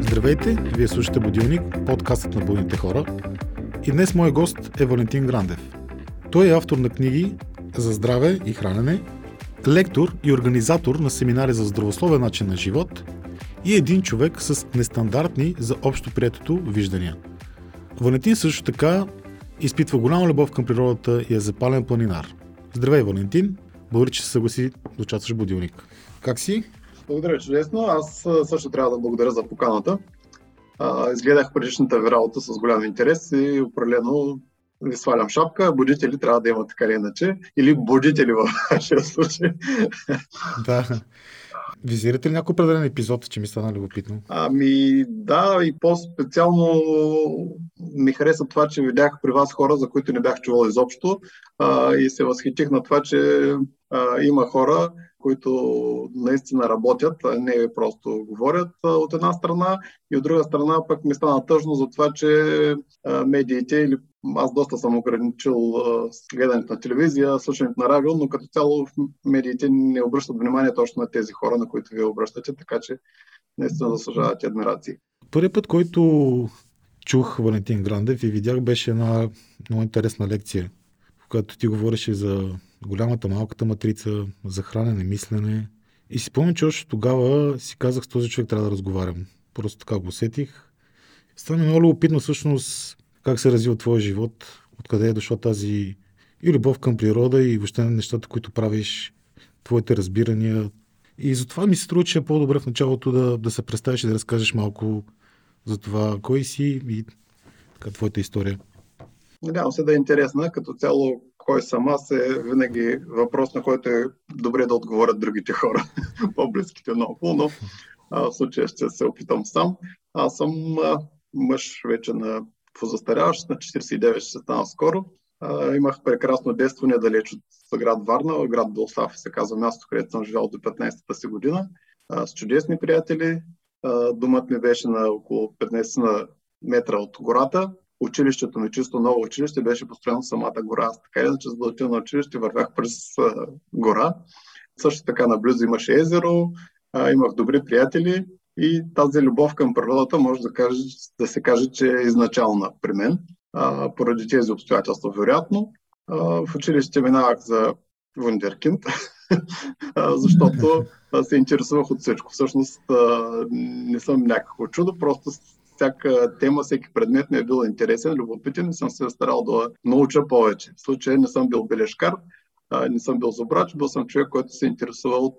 Здравейте, вие слушате Будилник, подкастът на будните хора. И днес мой гост е Валентин Грандев. Той е автор на книги за здраве и хранене, лектор и организатор на семинари за здравословен начин на живот и един човек с нестандартни за общо приетото виждания. Валентин също така изпитва голяма любов към природата и е запален планинар. Здравей, Валентин! Благодаря, че се съгласи да участваш в Будилник. Как си? Благодаря, чудесно. Аз също трябва да благодаря за поканата. изгледах предишната ви работа с голям интерес и определено ви свалям шапка. Будители трябва да има така или иначе. Или будители в вашия случай. Да. Визирате ли някой определен епизод, че ми стана любопитно? Ами да, и по-специално ми хареса това, че видях при вас хора, за които не бях чувал изобщо а, и се възхитих на това, че а, има хора, които наистина работят, а не просто говорят от една страна и от друга страна пък ми стана тъжно за това, че медиите или аз доста съм ограничил гледането на телевизия, слушането на радио, но като цяло медиите не обръщат внимание точно на тези хора, на които вие обръщате, така че наистина заслужават и адмирации. Първият път, който чух Валентин Грандев и видях, беше една много интересна лекция, в която ти говореше за голямата, малката матрица, за хранене, мислене. И си помня, че още тогава си казах с този човек трябва да разговарям. Просто така го усетих. Стана много любопитно всъщност как се развива твоя живот, откъде е дошла тази и любов към природа и въобще нещата, които правиш, твоите разбирания. И затова ми се струва, че е по-добре в началото да, да се представиш и да разкажеш малко за това кой си и така, твоята история. Надявам се да е интересна. Като цяло, кой съм аз е винаги въпрос, на който е добре да отговорят другите хора, по-близките много, но а, в случая ще се опитам сам. Аз съм а, мъж вече на позастаряващ, на 49 ще стана скоро. А, имах прекрасно детство недалеч от град Варна, град Долсав се казва място, където съм живял до 15-та си година, а, с чудесни приятели. А, думът ми беше на около 15 на метра от гората. Училището ми, чисто ново училище, беше построено в самата гора. Аз така иначе, за да отида на училище, вървях през а, гора. Също така наблизо имаше езеро, а, имах добри приятели и тази любов към природата може да, каже, да се каже, че е изначална при мен, а, поради тези обстоятелства, вероятно. А, в училище минавах за вундеркинд, защото се интересувах от всичко. Всъщност не съм някакво чудо, просто всяка тема, всеки предмет ми е бил интересен, любопитен и съм се старал да науча повече. В случая не съм бил бележкар, не съм бил забрач, бил съм човек, който се интересува от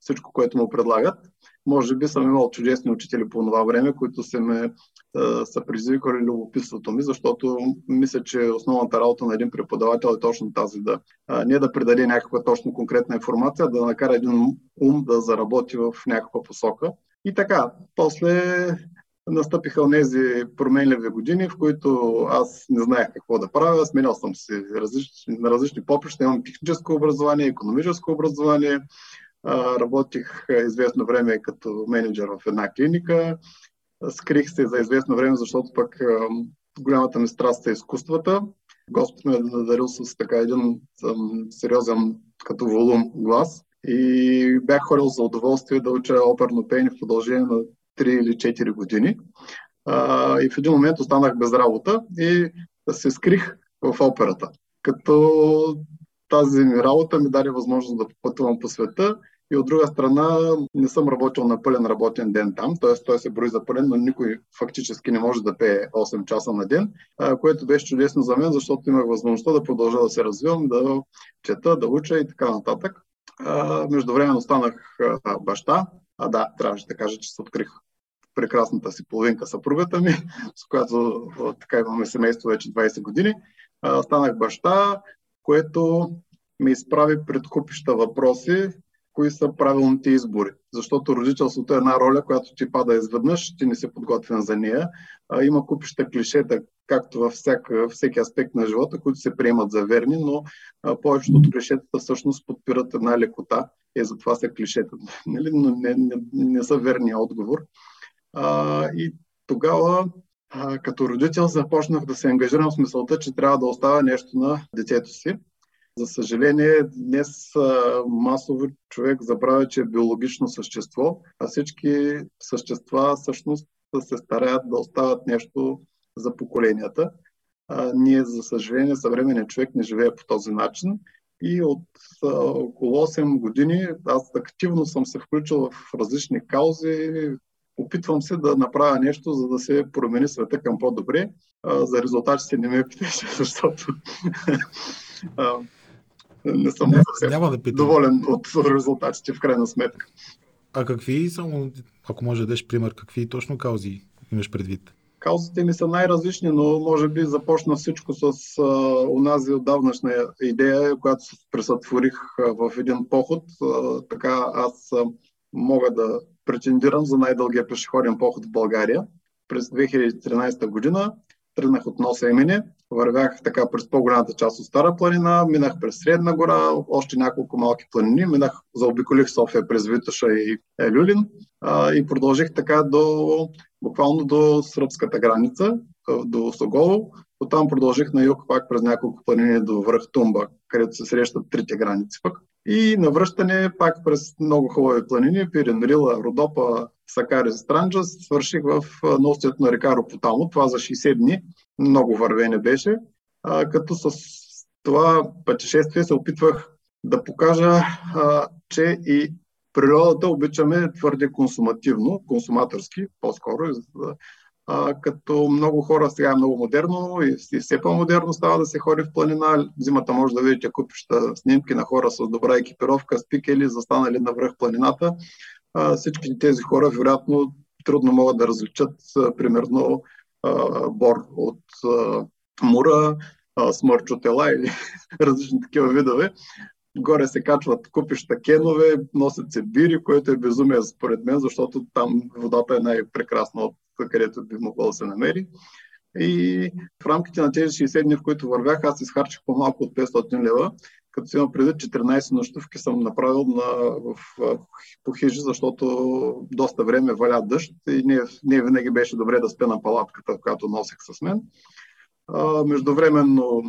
всичко, което му предлагат. Може би съм имал чудесни учители по това време, които се ме са предизвикали любопитството ми, защото мисля, че основната работа на един преподавател е точно тази да не да предаде някаква точно конкретна информация, да накара един ум да заработи в някаква посока. И така, после настъпиха тези променливи години, в които аз не знаех какво да правя. Сменял съм различни, на различни поприща. Имам техническо образование, економическо образование. Работих известно време като менеджер в една клиника. Скрих се за известно време, защото пък голямата ми страст е изкуствата. Господ ме е надарил с така един сериозен като волум глас. И бях ходил за удоволствие да уча оперно пеене в продължение на 3 или 4 години. А, и в един момент останах без работа и се скрих в операта. Като тази ми работа ми даде възможност да пътувам по света и от друга страна не съм работил на пълен работен ден там, т.е. той се брои за пълен, но никой фактически не може да пее 8 часа на ден, което беше чудесно за мен, защото имах възможността да продължа да се развивам, да чета, да уча и така нататък. Междувременно станах баща, а да, трябваше да кажа, че се открих прекрасната си половинка съпругата ми, с която така имаме семейство вече 20 години. Станах баща, което ме изправи пред купища въпроси, кои са правилните избори. Защото родителството е една роля, която ти пада изведнъж, ти не си подготвен за нея. А, има купища клишета, както във всяка, всеки аспект на живота, които се приемат за верни, но а, повечето от клишетата всъщност подпират една лекота и затова са клишета. Нали? Но не, не, не са верния отговор. А, и тогава а, като родител започнах да се ангажирам с мисълта, че трябва да оставя нещо на детето си. За съжаление, днес масово човек забравя, че е биологично същество, а всички същества всъщност се стараят да оставят нещо за поколенията. А, ние, за съжаление, съвременният човек не живее по този начин. И от а, около 8 години аз активно съм се включил в различни каузи, опитвам се да направя нещо, за да се промени света към по-добре. А, за резултатите не ме питаше, защото не съм Няма да доволен от резултатите в крайна сметка. А какви, само ако може да дадеш пример, какви точно каузи имаш предвид? Каузите ми са най-различни, но може би започна всичко с а, унази отдавнашна идея, която се пресътворих в един поход. А, така аз а, мога да претендирам за най-дългия пешеходен поход в България. През 2013 година тръгнах от Носа Емине, вървях така през по-голямата част от Стара планина, минах през Средна гора, още няколко малки планини, минах, заобиколих София през Витоша и Елюлин а, и продължих така до, буквално до сръбската граница, до Соголо. Оттам продължих на юг пак през няколко планини до връх Тумба, където се срещат трите граници пък. И навръщане пак през много хубави планини, Пирин, Рила, Родопа, Сакари, Странджа, свърших в носието на река Ропотамо. Това за 60 дни. Много вървене беше. А, като с това пътешествие се опитвах да покажа, а, че и природата обичаме твърде консумативно, консуматорски по-скоро, а, като много хора сега е много модерно и, и все по-модерно става да се ходи в планина. Зимата може да видите купища снимки на хора с добра екипировка, спикели, застанали на връх планината. А, всички тези хора, вероятно, трудно могат да различат, примерно, а, бор от а, мура, а, смърч от ела или различни такива видове горе се качват купища кенове, носят се бири, което е безумие според мен, защото там водата е най-прекрасна от където би могло да се намери. И в рамките на тези 60 дни, в които вървях, аз изхарчих по-малко от 500 лева, като си имам преди 14 нощувки съм направил на, в, по хижи, защото доста време валя дъжд и не, не винаги беше добре да спя на палатката, която носех с мен. А, междувременно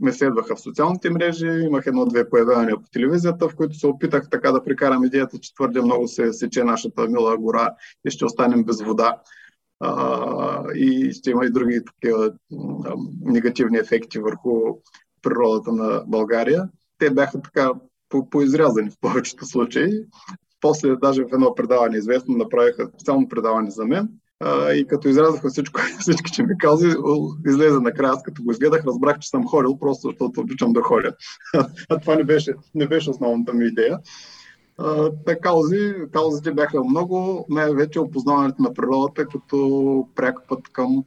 ме следваха в социалните мрежи, имах едно-две появявания по телевизията, в които се опитах така да прикарам идеята, че твърде много се сече нашата мила гора и ще останем без вода. А, и ще има и други такива негативни ефекти върху природата на България. Те бяха така по- поизрязани в повечето случаи. После даже в едно предаване известно направиха специално предаване за мен, а, и като изрязаха всичко, всички, че ми каза, излезе накрая. Аз като го изгледах, разбрах, че съм ходил, просто защото обичам да ходя. а това не беше, не беше основната ми идея. А, каузи, каузите бяха много, най-вече опознаването на природата като пряк път към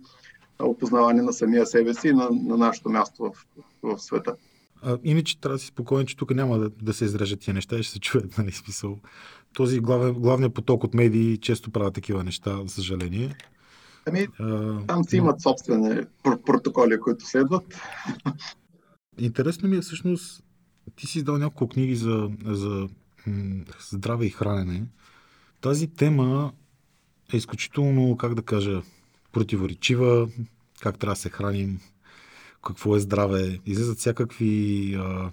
опознаване на самия себе си и на, на нашето място в, в света. А, иначе трябва да си спокоен, че тук няма да, да се изрежат тия неща ще се чуят, нали, смисъл този главен, главният поток от медии често правят такива неща, за съжаление. Ами, там си имат собствени протоколи, които следват. Интересно ми е всъщност, ти си издал няколко книги за, за здраве и хранене. Тази тема е изключително, как да кажа, противоречива, как трябва да се храним, какво е здраве. Излизат всякакви а,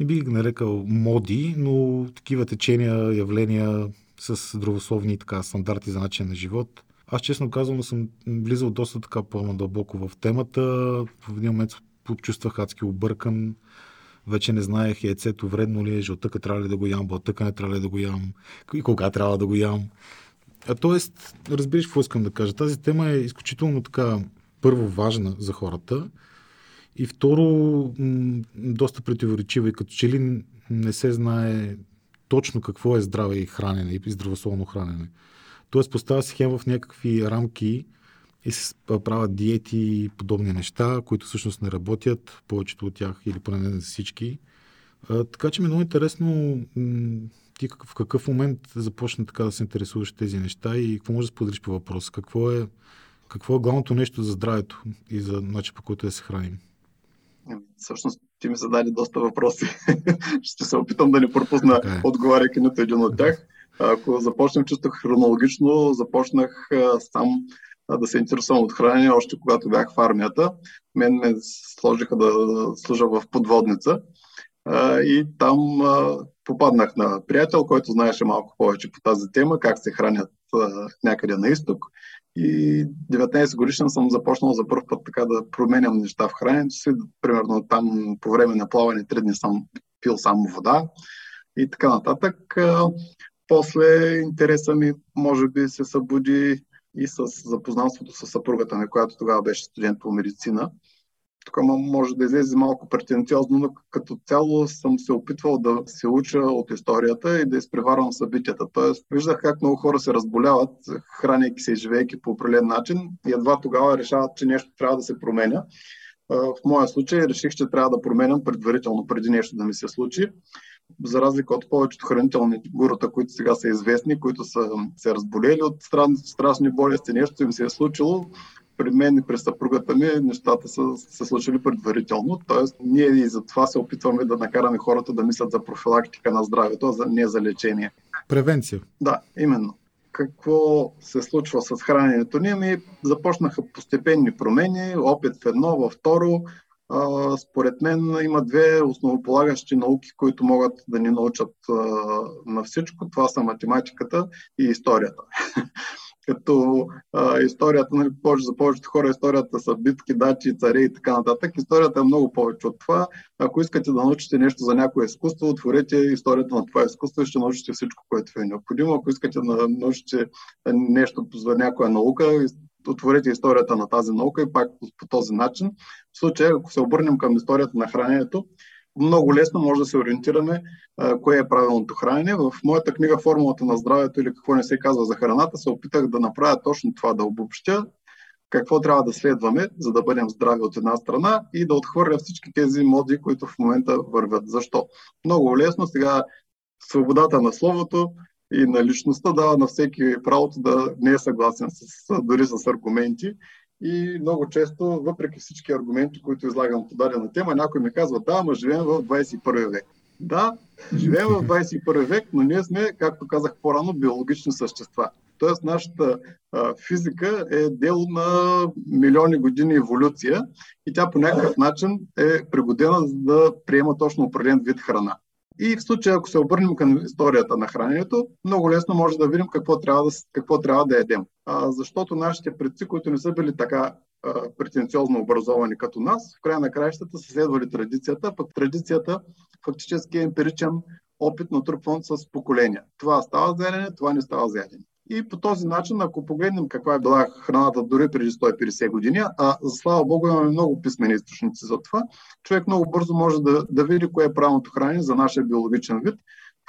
не бих ги нарекал моди, но такива течения, явления с здравословни така, стандарти за начин на живот. Аз честно казвам, съм влизал доста така по-надълбоко в темата. В един момент почувствах адски объркан. Вече не знаех яйцето вредно ли е, жълтъка трябва ли да го ям, бълтъка не трябва ли да го ям и кога трябва да го ям. А, тоест, разбираш какво искам да кажа. Тази тема е изключително така първо важна за хората и второ, доста противоречива и като че ли не се знае точно какво е здраве и хранене и здравословно хранене. Тоест поставя се хем в някакви рамки и се правят диети и подобни неща, които всъщност не работят, повечето от тях или поне не всички. А, така че ми е много интересно ти в какъв момент започна така да се интересуваш тези неща и какво можеш да споделиш по въпроса? Какво е, какво е главното нещо за здравето и за начин по който да се храним? Всъщност ти ми зададе доста въпроси. Ще се опитам да не пропусна okay. Е. отговаряйки нито един от тях. Ако започнем чисто хронологично, започнах сам да се интересувам от хранене още когато бях в армията. Мен ме сложиха да служа в подводница и там попаднах на приятел, който знаеше малко повече по тази тема, как се хранят някъде на изток. И 19 годишен съм започнал за първ път така да променям неща в храненето си. Примерно там по време на плаване три дни съм пил само вода и така нататък. После интереса ми може би се събуди и с запознанството с съпругата ми, която тогава беше студент по медицина. Тук може да излезе малко претенциозно, но като цяло съм се опитвал да се уча от историята и да изпреварвам събитията. Тоест, виждах как много хора се разболяват, храняйки се и живейки по определен начин и едва тогава решават, че нещо трябва да се променя. В моя случай реших, че трябва да променям предварително, преди нещо да ми се случи за разлика от повечето хранителни гурута, които сега са известни, които са се разболели от страшни болести, нещо им се е случило, при мен и при съпругата ми нещата са се случили предварително. Тоест, ние и за това се опитваме да накараме хората да мислят за профилактика на здравето, а не за лечение. Превенция. Да, именно. Какво се случва с храненето ни? Ми започнаха постепенни промени, опит в едно, във второ, според мен има две основополагащи науки, които могат да ни научат на всичко. Това са математиката и историята. Като а, историята, нали, повече за повечето хора, историята са битки, дачи, царе и така нататък. Историята е много повече от това. Ако искате да научите нещо за някое изкуство, отворете историята на това изкуство и ще научите всичко, което е необходимо. Ако искате да научите нещо за някоя наука, отворете историята на тази наука и пак по този начин. В случая, ако се обърнем към историята на храненето, много лесно може да се ориентираме а, кое е правилното хранене. В моята книга Формулата на здравето или какво не се казва за храната, се опитах да направя точно това, да обобщя какво трябва да следваме, за да бъдем здрави от една страна и да отхвърля всички тези моди, които в момента вървят. Защо? Много лесно сега свободата на словото, и на личността дава на всеки правото да не е съгласен с, дори с аргументи. И много често, въпреки всички аргументи, които излагам по дадена тема, някой ми казва, да, ама живеем в 21 век. Да, живеем в 21 век, но ние сме, както казах по-рано, биологични същества. Тоест, нашата а, физика е дело на милиони години еволюция и тя по някакъв начин е пригодена за да приема точно определен вид храна. И в случая, ако се обърнем към историята на храненето, много лесно може да видим какво трябва да, какво трябва да едем. А, защото нашите предци, които не са били така а, претенциозно образовани като нас, в края на краищата са следвали традицията, пък традицията фактически е емпиричен опит на трупван с поколения. Това става за ядене, това не става за ядене. И по този начин, ако погледнем каква е била храната дори преди 150 години, а за слава Богу имаме много писмени източници за това, човек много бързо може да, да види кое е правилното хранене за нашия биологичен вид.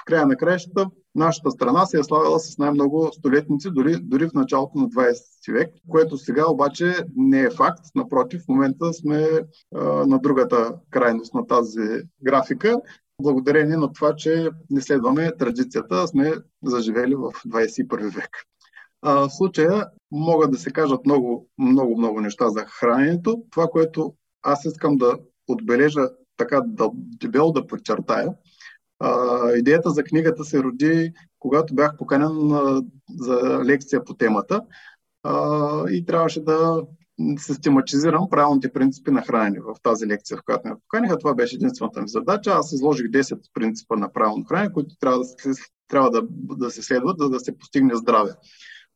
В края на краищата нашата страна се е славила с най-много столетници, дори, дори в началото на 20 век, което сега обаче не е факт. Напротив, в момента сме а, на другата крайност на тази графика благодарение на това, че не следваме традицията, сме заживели в 21 век. А, в случая могат да се кажат много, много, много неща за храненето. Това, което аз искам да отбележа, така да дебело да подчертая, а, идеята за книгата се роди, когато бях поканен а, за лекция по темата а, и трябваше да систематизирам правилните принципи на хранене в тази лекция, в която ме поканиха. Това беше единствената ми задача. Аз изложих 10 принципа на правилно хранене, които трябва да трябва да, да се следват, за да се постигне здраве.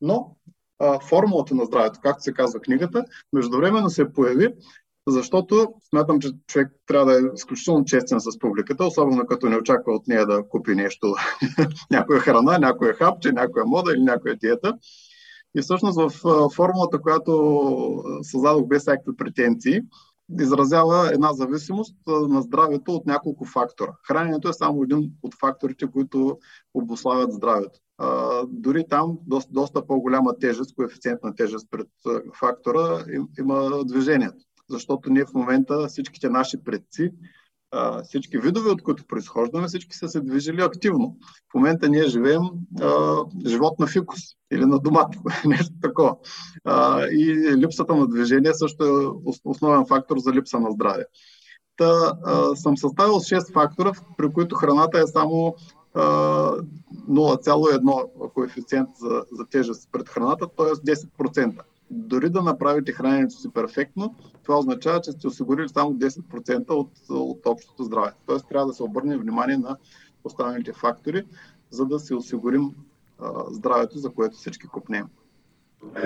Но а, формулата на здравето, както се казва книгата, междувременно се появи, защото смятам, че човек трябва да е изключително честен с публиката, особено като не очаква от нея да купи нещо, някоя храна, някоя хапче, някоя мода или някоя диета. И всъщност в формулата, която създадох без всякакви претенции, изразява една зависимост на здравето от няколко фактора. Храненето е само един от факторите, които обославят здравето. А, дори там доста, доста по-голяма тежест, коефициент на тежест пред фактора има движението. Защото ние в момента всичките наши предци всички видове, от които произхождаме, всички са се движили активно. В момента ние живеем а, живот на фикус или на домат, нещо такова. А, и липсата на движение също е основен фактор за липса на здраве. Та, а, съм съставил 6 фактора, при които храната е само 0,1 коефициент за, за тежест пред храната, т.е. 10%. Дори да направите храненето си перфектно, това означава, че сте осигурили само 10% от, от общото здраве. Тоест трябва да се обърне внимание на останалите фактори, за да се осигурим а, здравето, за което всички купнем.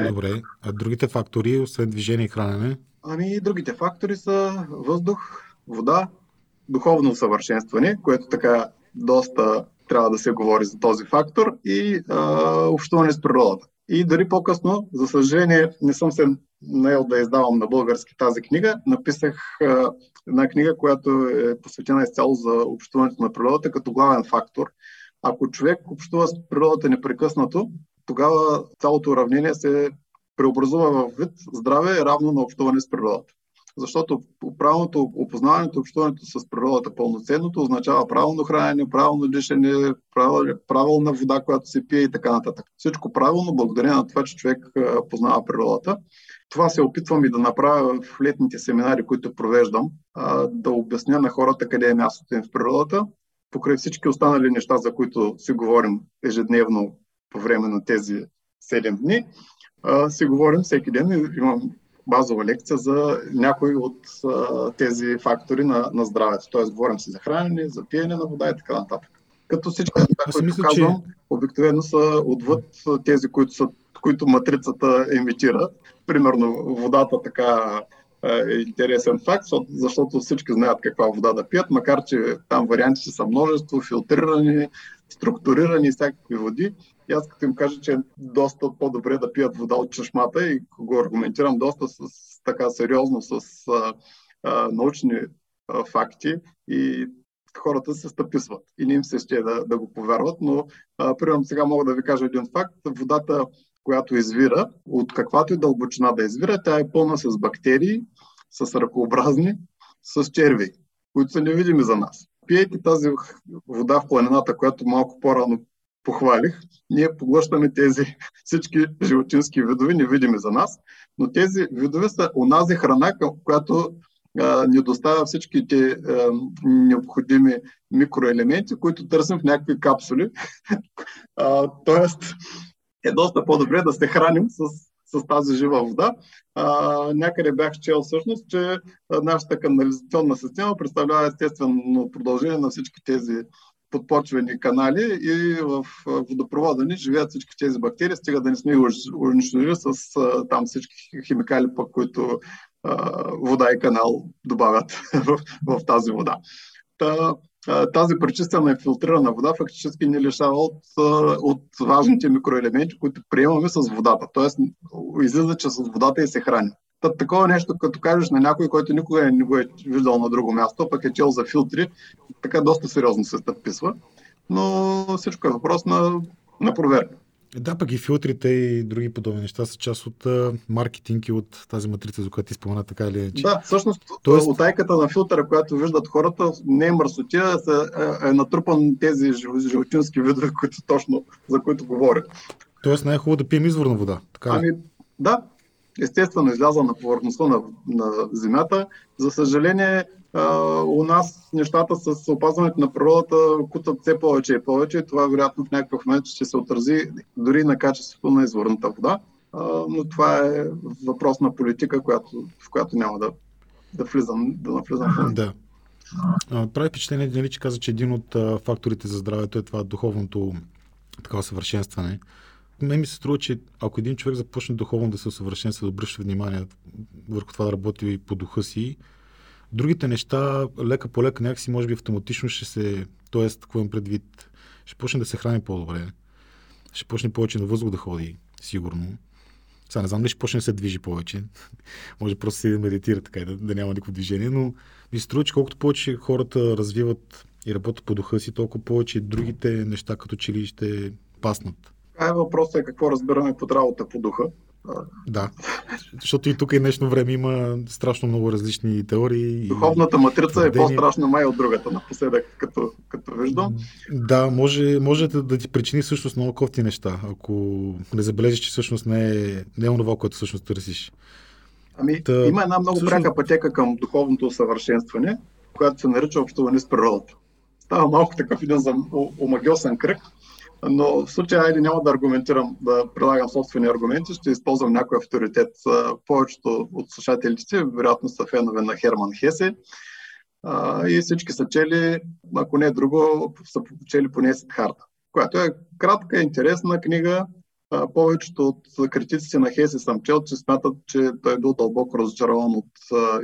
Добре. А другите фактори, освен движение и хранене? Ами, другите фактори са въздух, вода, духовно усъвършенстване, което така доста трябва да се говори за този фактор и а, общуване с природата. И дори по-късно, за съжаление, не съм се наел да издавам на български тази книга. Написах една книга, която е посветена изцяло за общуването на природата като главен фактор. Ако човек общува с природата непрекъснато, тогава цялото уравнение се преобразува в вид здраве равно на общуване с природата. Защото правилното опознаването, общуването с природата пълноценното означава правилно хранене, правилно дишане, правилна вода, която се пие и така нататък. Всичко правилно, благодарение на това, че човек познава природата. Това се опитвам и да направя в летните семинари, които провеждам, да обясня на хората къде е мястото им в природата, покрай всички останали неща, за които си говорим ежедневно по време на тези 7 дни, си говорим всеки ден. Имам базова лекция за някои от а, тези фактори на, на здравето. Тоест, говорим си за хранене, за пиене на вода и така нататък. Като всички неща, които мисля, казвам, че... обикновено са отвъд тези, които, са, които матрицата емитира. Примерно водата така е интересен факт, защото всички знаят каква вода да пият, макар че там вариантите са множество, филтрирани, структурирани всякакви води. И аз като им кажа, че е доста по-добре да пият вода от чешмата и го аргументирам доста с, така сериозно с а, а, научни а, факти и хората се стъписват и не им се ще да, да го повярват, но примерно сега мога да ви кажа един факт. Водата, която извира, от каквато и дълбочина да извира, тя е пълна с бактерии, с ръкообразни, с черви, които са невидими за нас. Пиете тази вода в планината, която малко по-рано похвалих, ние поглъщаме тези всички животински видове, невидими за нас, но тези видове са онази храна, която а, ни доставя всичките а, необходими микроелементи, които търсим в някакви капсули. А, тоест, е доста по-добре да се храним с, с тази жива вода. А, някъде бях чел всъщност, че нашата канализационна система представлява естествено продължение на всички тези подпочвени канали и в водопровода ни живеят всички тези бактерии, стига да не сме унищожили с там всички химикали, по които вода и канал добавят в, в тази вода. Та, тази пречистена и филтрирана вода фактически ни лишава от, от важните микроелементи, които приемаме с водата. Тоест, излиза, че с водата и се храни. Та, такова нещо, като кажеш на някой, който никога не го е виждал на друго място, пък е чел за филтри, така доста сериозно се стъписва. Но всичко е въпрос на, на проверка. Да, пък и филтрите и други подобни неща са част от uh, маркетинг и от тази матрица, за която ти спомена така или иначе. Да, всъщност Тоест... отайката на филтъра, която виждат хората, не е мърсотия, е, е натрупан тези животински видове, които точно, за които говорят. Тоест не е да пием изворна вода. Така ами, да, естествено изляза на повърхността на, на Земята. За съжаление, а, у нас нещата с опазването на природата кутат все повече и повече. Това вероятно в някакъв момент ще се отрази дори на качеството на изворната вода. А, но това е въпрос на политика, която, в която няма да, да влизам. Да навлизам. Да. Прави впечатление, нали, че каза, че един от факторите за здравето е това духовното такова съвършенстване мен ми се струва, че ако един човек започне духовно да се усъвършенства, да обръща внимание върху това да работи по духа си, другите неща лека по лека някакси може би автоматично ще се, т.е. какво им предвид, ще почне да се храни по-добре, ще почне повече на въздух да ходи, сигурно. Сега не знам дали ще почне да се движи повече. може просто си да медитира така и да, да няма никакво движение, но ми се струва, че колкото повече хората развиват и работят по духа си, толкова повече другите неща като че ли ще паснат. А е въпросът е какво разбираме под работа по духа. Да, защото и тук и днешно време има страшно много различни теории. Духовната матрица е по-страшна май от другата напоследък, като, като виждам. Да, може, може да, да ти причини всъщност много кофти неща, ако не забележиш, че всъщност не е, не е онова, което всъщност търсиш. Ами, Та, има една много всъщност... пряка пътека към духовното усъвършенстване, която се нарича общуване с природата. Става малко такъв един омагиосен кръг, Но в случая, айде няма да аргументирам, да прилагам собствени аргументи, ще използвам някой авторитет. Повечето от слушателите, вероятно са фенове на Херман Хесе. И всички са чели, ако не друго, са чели поне Сидхарта, която е кратка, интересна книга, повечето от критиците на Хеси съм чел, че смятат, че той е бил дълбоко разочарован от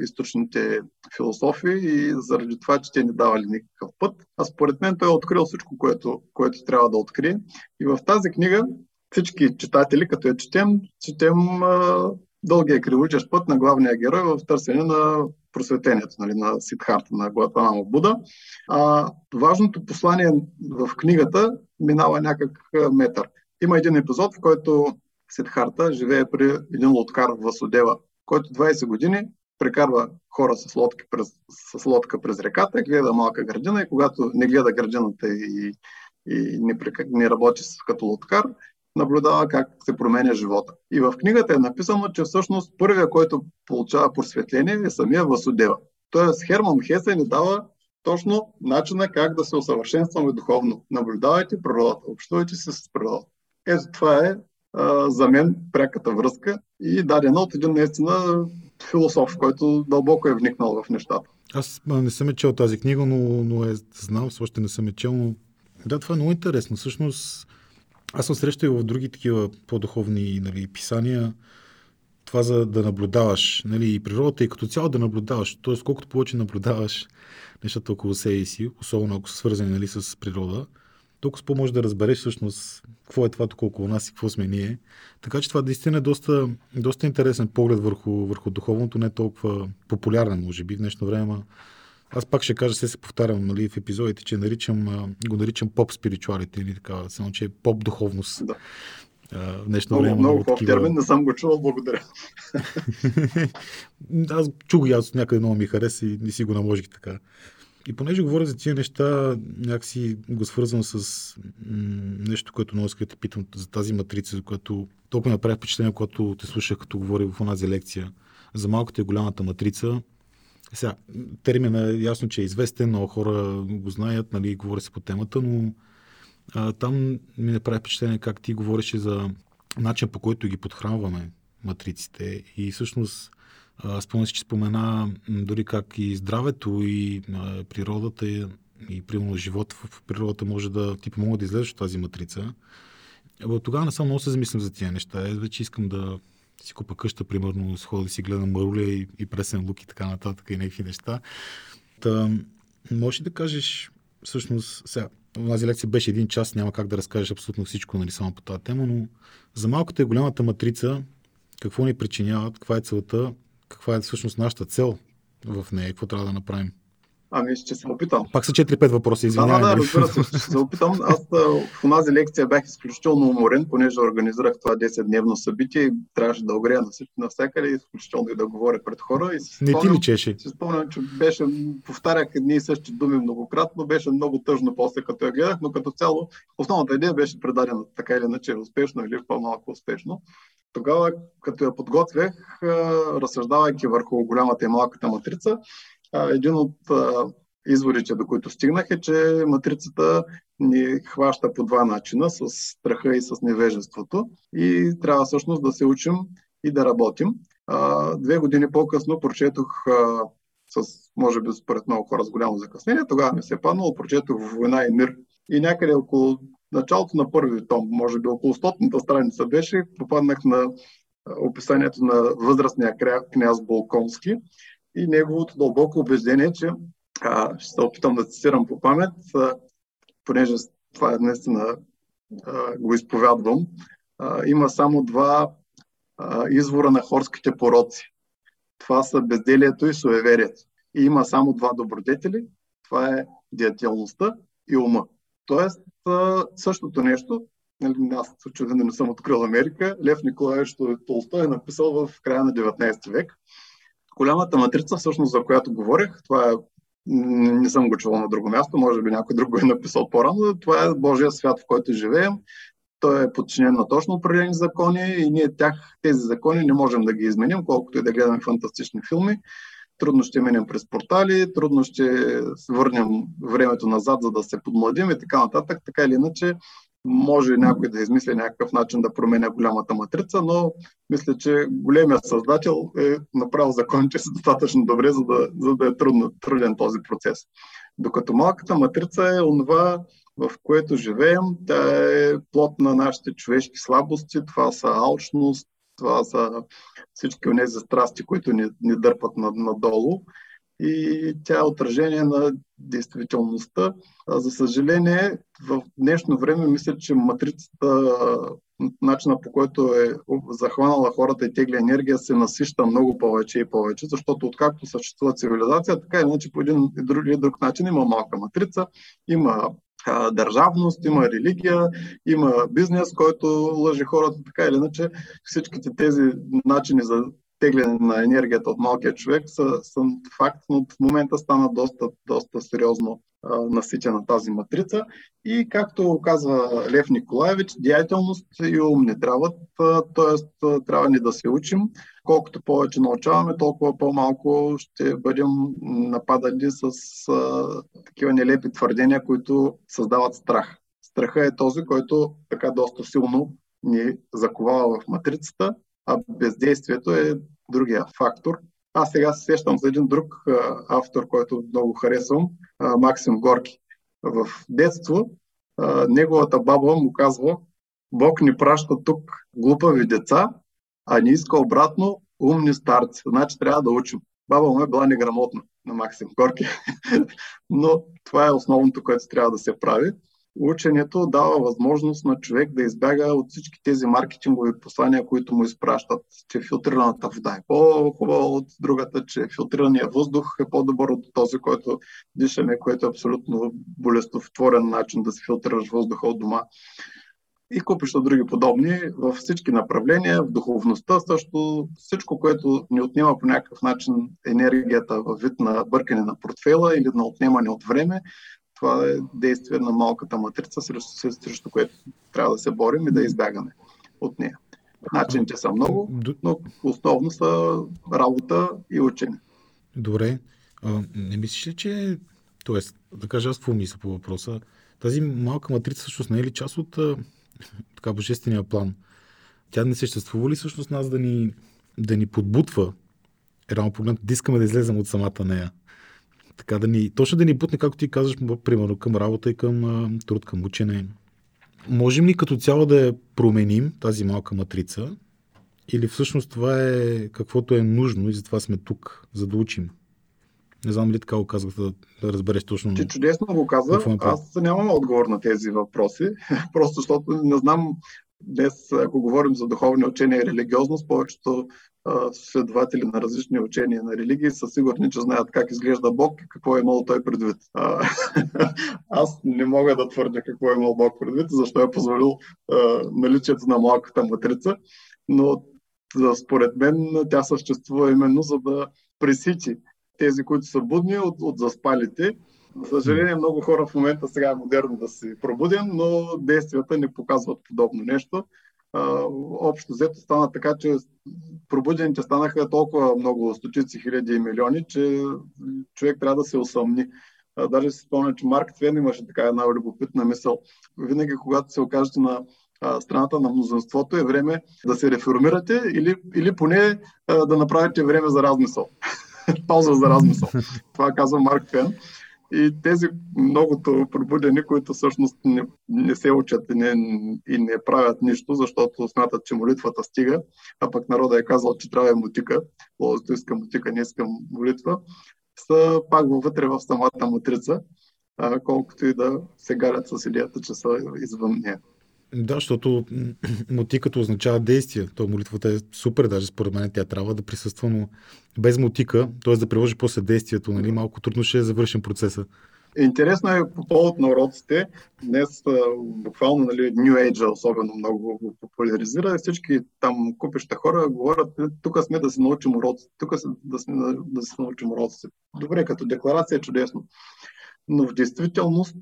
източните философии и заради това, че те не давали никакъв път. А според мен той е открил всичко, което, което трябва да открие. И в тази книга всички читатели, като я четем, четем дългия кривучещ път на главния герой в търсене на просветението, нали, на Сидхарта, на Гуатанама Буда. А, важното послание в книгата минава някак метър. Има един епизод, в който Сидхарта живее при един лодкар в Васудева, който 20 години прекарва хора с, лодки през, с лодка през реката, гледа малка градина и когато не гледа градината и, и не, не работи като лодкар, наблюдава как се променя живота. И в книгата е написано, че всъщност първия, който получава просветление е самия Васудева. Тоест Херман Хесе ни дава точно начина как да се усъвършенстваме духовно. Наблюдавайте природата, общувайте се с природата. Ето това е а, за мен пряката връзка и дадена от един наистина философ, който дълбоко е вникнал в нещата. Аз не съм е чел тази книга, но, но е знал, още не съм е чел, но да, това е много интересно. Всъщност, аз съм срещал и в други такива по-духовни нали, писания, това за да наблюдаваш нали, и природата и като цяло да наблюдаваш. Тоест, колкото повече наблюдаваш нещата около себе си, особено ако са свързани нали, с природа, толкова по може да разбереш всъщност какво е това тук около нас и какво сме ние. Така че това наистина е доста, доста интересен поглед върху, върху духовното, не толкова популярен, може би, в днешно време. Аз пак ще кажа, се се повтарям нали, в епизодите, че наричам, го наричам поп спиритуалите или така, само че е поп духовност. Да. в днешно време. Много, много такива... термин, не съм го чувал, благодаря. аз чух аз някъде много ми хареса и не си го наложих така. И понеже говоря за тия неща, някакси го свързвам с нещо, което много искам да питам за тази матрица, за която толкова направи впечатление, когато те слушах, като говори в онази лекция за малката и голямата матрица. Сега, термина е ясно, че е известен, много хора го знаят, нали, говори се по темата, но а, там ми направи впечатление как ти говореше за начин по който ги подхранваме матриците и всъщност Спомня си, че спомена дори как и здравето, и природата, и, примерно живот в природата може да ти помогне да излезеш от тази матрица. От тогава не съм много се замислям за тия неща. Аз вече искам да си купа къща, примерно, с хода да си гледам маруля и, и пресен лук и така нататък и някакви неща. Та, можеш да кажеш, всъщност, сега, тази лекция беше един час, няма как да разкажеш абсолютно всичко, нали, само по тази тема, но за малката и голямата матрица, какво ни причиняват, каква е целта каква е всъщност нашата цел в нея, какво трябва да направим? Ами ще се опитам. Пак са 4-5 въпроса, извинявай. Да, да, да, разбира се, ще се опитам. Аз в тази лекция бях изключително уморен, понеже организирах това 10-дневно събитие и трябваше да огрея на всички навсякъде, изключително и да говоря пред хора. И си спомням, Не ти личеше? Си спомням, че беше, повтарях едни и същи думи многократно, беше много тъжно после като я гледах, но като цяло основната идея беше предадена така или иначе успешно или по-малко успешно. Тогава, като я подготвях, разсъждавайки върху голямата и малката матрица, един от изводите, до които стигнах е, че матрицата ни хваща по два начина, с страха и с невежеството и трябва всъщност да се учим и да работим. Две години по-късно прочетох с, може би, според много хора с голямо закъснение, тогава ми се е паднало, прочетох Война и мир и някъде около началото на първи том, може би около стотната страница беше, попаднах на описанието на възрастния княз Болконски и неговото дълбоко убеждение, че а, ще се опитам да цитирам по памет, а, понеже това е наистина а, го изповядвам, а, има само два а, извора на хорските пороци. Това са безделието и суеверието. И има само два добродетели. Това е диятелността и ума. Тоест, същото нещо, нали, аз да не съм открил Америка, Лев Николаевич Толстой е написал в края на 19 век. Голямата матрица, всъщност, за която говорех, това е не съм го чувал на друго място, може би някой друг го е написал по-рано. Това е Божия свят, в който живеем. Той е подчинен на точно определени закони и ние тях, тези закони не можем да ги изменим, колкото и да гледаме фантастични филми трудно ще минем през портали, трудно ще върнем времето назад, за да се подмладим и така нататък. Така или иначе, може някой да измисли някакъв начин да променя голямата матрица, но мисля, че големият създател е направил законите си достатъчно добре, за да, за да е трудно, труден този процес. Докато малката матрица е онова, в което живеем, тя е плод на нашите човешки слабости, това са алчност, това са всички от тези страсти, които ни, ни дърпат надолу и тя е отражение на действителността. За съжаление, в днешно време мисля, че матрицата, начина по който е захванала хората и тегли енергия, се насища много повече и повече, защото откакто съществува цивилизация, така иначе по един и друг, и друг начин има малка матрица, има държавност, има религия, има бизнес, който лъжи хората, така или иначе всичките тези начини за тегляне на енергията от малкия човек са, са факт, но в момента стана доста, доста сериозно а, наситена тази матрица. И както казва Лев Николаевич, деятелност и ум не трябват, т.е. трябва ни да се учим. Колкото повече научаваме, толкова по-малко ще бъдем нападани с а, такива нелепи твърдения, които създават страх. Страха е този, който така доста силно ни заковава в матрицата а бездействието е другия фактор. Аз сега се сещам за един друг автор, който много харесвам, Максим Горки. В детство неговата баба му казва Бог ни праща тук глупави деца, а не иска обратно умни старци. Значи трябва да учим. Баба му е била неграмотна на Максим Горки. Но това е основното, което трябва да се прави ученето дава възможност на човек да избяга от всички тези маркетингови послания, които му изпращат, че филтрираната вода е по-хубава от другата, че филтрирания въздух е по-добър от този, който дишаме, което е абсолютно болестотворен начин да се филтрираш въздуха от дома. И купища други подобни във всички направления, в духовността също, всичко, което ни отнема по някакъв начин енергията във вид на бъркане на портфела или на отнемане от време, това е действие на малката матрица, срещу, срещу което трябва да се борим и да избягаме от нея. Начините са много, но основно са работа и учене. Добре. А, не мислиш ли, че... Тоест, да кажа аз какво мисля по въпроса. Тази малка матрица всъщност не е ли част от така божествения план? Тя не съществува ли всъщност нас да ни, да ни подбутва, реално погледнато, да искаме да излезем от самата нея? Така да ни, точно да ни бутне, както ти казваш, примерно към работа и към а, труд, към учене. Можем ли като цяло да я променим, тази малка матрица, или всъщност това е каквото е нужно и затова сме тук, за да учим? Не знам ли така го казах, да, да разбереш точно. Че чудесно го каза. Аз нямам отговор на тези въпроси, просто защото не знам Днес, ако говорим за духовни учения и религиозност, повечето следователи на различни учения на религии са сигурни, че знаят как изглежда Бог и какво е имал той предвид. Аз не мога да твърдя какво е имал Бог предвид, защо е позволил наличието на малката матрица, но според мен тя съществува именно за да пресичи тези, които са будни от, от заспалите за съжаление, много хора в момента сега е модерно да си пробуден, но действията не показват подобно нещо. Общо взето стана така, че пробудените станаха толкова много, стотици хиляди и милиони, че човек трябва да се усъмни. Даже си спомня, че Марк Твен имаше така една любопитна мисъл. Винаги, когато се окажете на страната на мнозинството, е време да се реформирате или, или поне да направите време за размисъл. Пауза за размисъл. Това казва Марк Твен. И тези многото пробудени, които всъщност не, не се учат и не, и не правят нищо, защото смятат, че молитвата стига, а пък народа е казал, че трябва е мутика, лозото иска мутика, не искам молитва, са пак вътре в самата матрица, а, колкото и да се гарят с идеята, че са извън нея. Да, защото мотиката означава действие. То молитвата е супер, даже според мен тя трябва да присъства, но без мотика, т.е. да приложи после действието, нали, малко трудно ще е завършен процеса. Интересно е по повод на уроците. Днес буквално нали, New Age особено много го популяризира. Всички там купеща хора говорят, тук сме да се научим уроците, тук да, сме да се научим уроците. Добре, като декларация е чудесно. Но в действителност,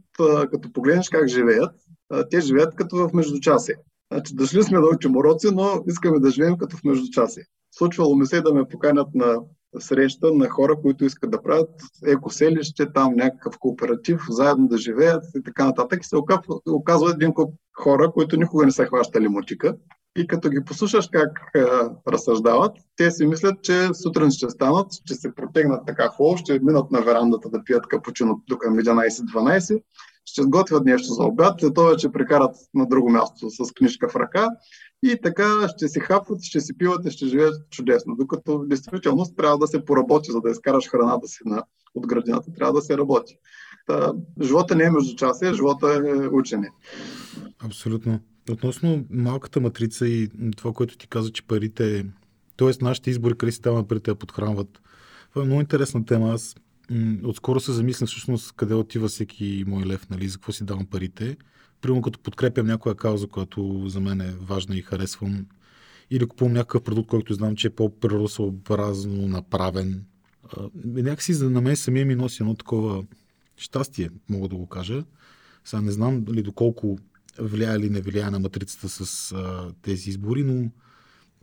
като погледнеш как живеят, те живеят като в междучасие. Значи, дошли сме да учим но искаме да живеем като в междучасие. Случвало ми се да ме поканят на среща на хора, които искат да правят екоселище, там някакъв кооператив, заедно да живеят и така нататък. И се оказва един куп хора, които никога не са хващали мотика. И като ги послушаш как е, разсъждават, те си мислят, че сутрин ще станат, ще се протегнат така хубаво, ще минат на верандата да пият капучино до към 11-12, ще сготвят нещо за обяд, след това ще прекарат на друго място с книжка в ръка и така ще си хапват, ще си пиват и ще живеят чудесно. Докато в действителност трябва да се поработи, за да изкараш храната си на, от градината, трябва да се работи. Та, живота не е междучасие, живота е учене. Абсолютно. Относно малката матрица и това, което ти каза, че парите, т.е. нашите избори, къде си даваме парите да подхранват. Това е много интересна тема. Аз отскоро се замисля всъщност къде отива всеки мой лев, нали, за какво си давам парите. Примерно като подкрепям някоя кауза, която за мен е важна и харесвам. Или купувам някакъв продукт, който знам, че е по-природосъобразно направен. Някакси за на мен самия ми носи едно такова щастие, мога да го кажа. Сега не знам дали доколко влияе или не влияе на матрицата с а, тези избори, но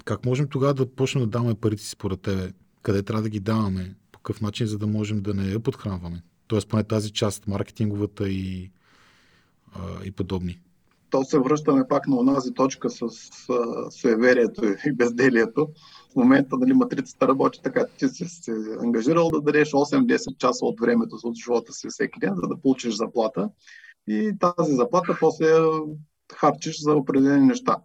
как можем тогава да почнем да даваме парите си според тебе? Къде трябва да ги даваме? По какъв начин, за да можем да не я подхранваме? Тоест, поне тази част, маркетинговата и, а, и подобни. То се връщаме пак на онази точка с а, суеверието и безделието. В момента нали, матрицата работи така. Ти си се ангажирал да дадеш 8-10 часа от времето от живота си всеки ден, за да получиш заплата и тази заплата после харчиш за определени неща.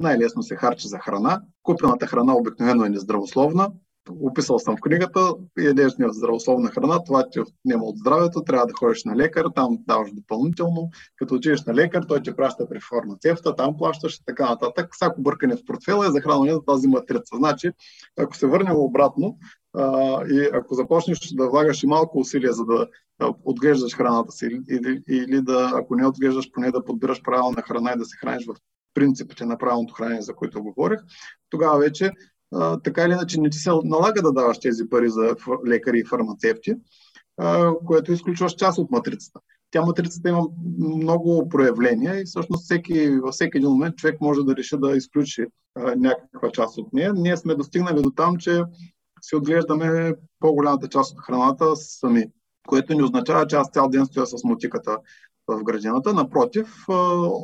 Най-лесно се харчи за храна. Купената храна обикновено е нездравословна. Описал съм в книгата, ядеш здравословна храна, това ти отнема от здравето, трябва да ходиш на лекар, там даваш допълнително. Като отидеш на лекар, той те праща при фармацевта, там плащаш и така нататък. Всяко бъркане в портфела е захранване за тази матрица. Значи, ако се върнем обратно, а, и ако започнеш да влагаш и малко усилия, за да отглеждаш храната си, или, или да, ако не отглеждаш, поне да подбираш правилна храна и да се храниш в принципите на правилното хранене, за които говорих, тогава вече така или иначе не ти се налага да даваш тези пари за лекари и фармацевти, което изключваш част от матрицата. Тя матрицата има много проявления и всъщност всеки, във всеки един момент човек може да реши да изключи някаква част от нея. Ние сме достигнали до там, че си отглеждаме по-голямата част от храната сами, което не означава, че аз цял ден стоя с мотиката в градината. Напротив,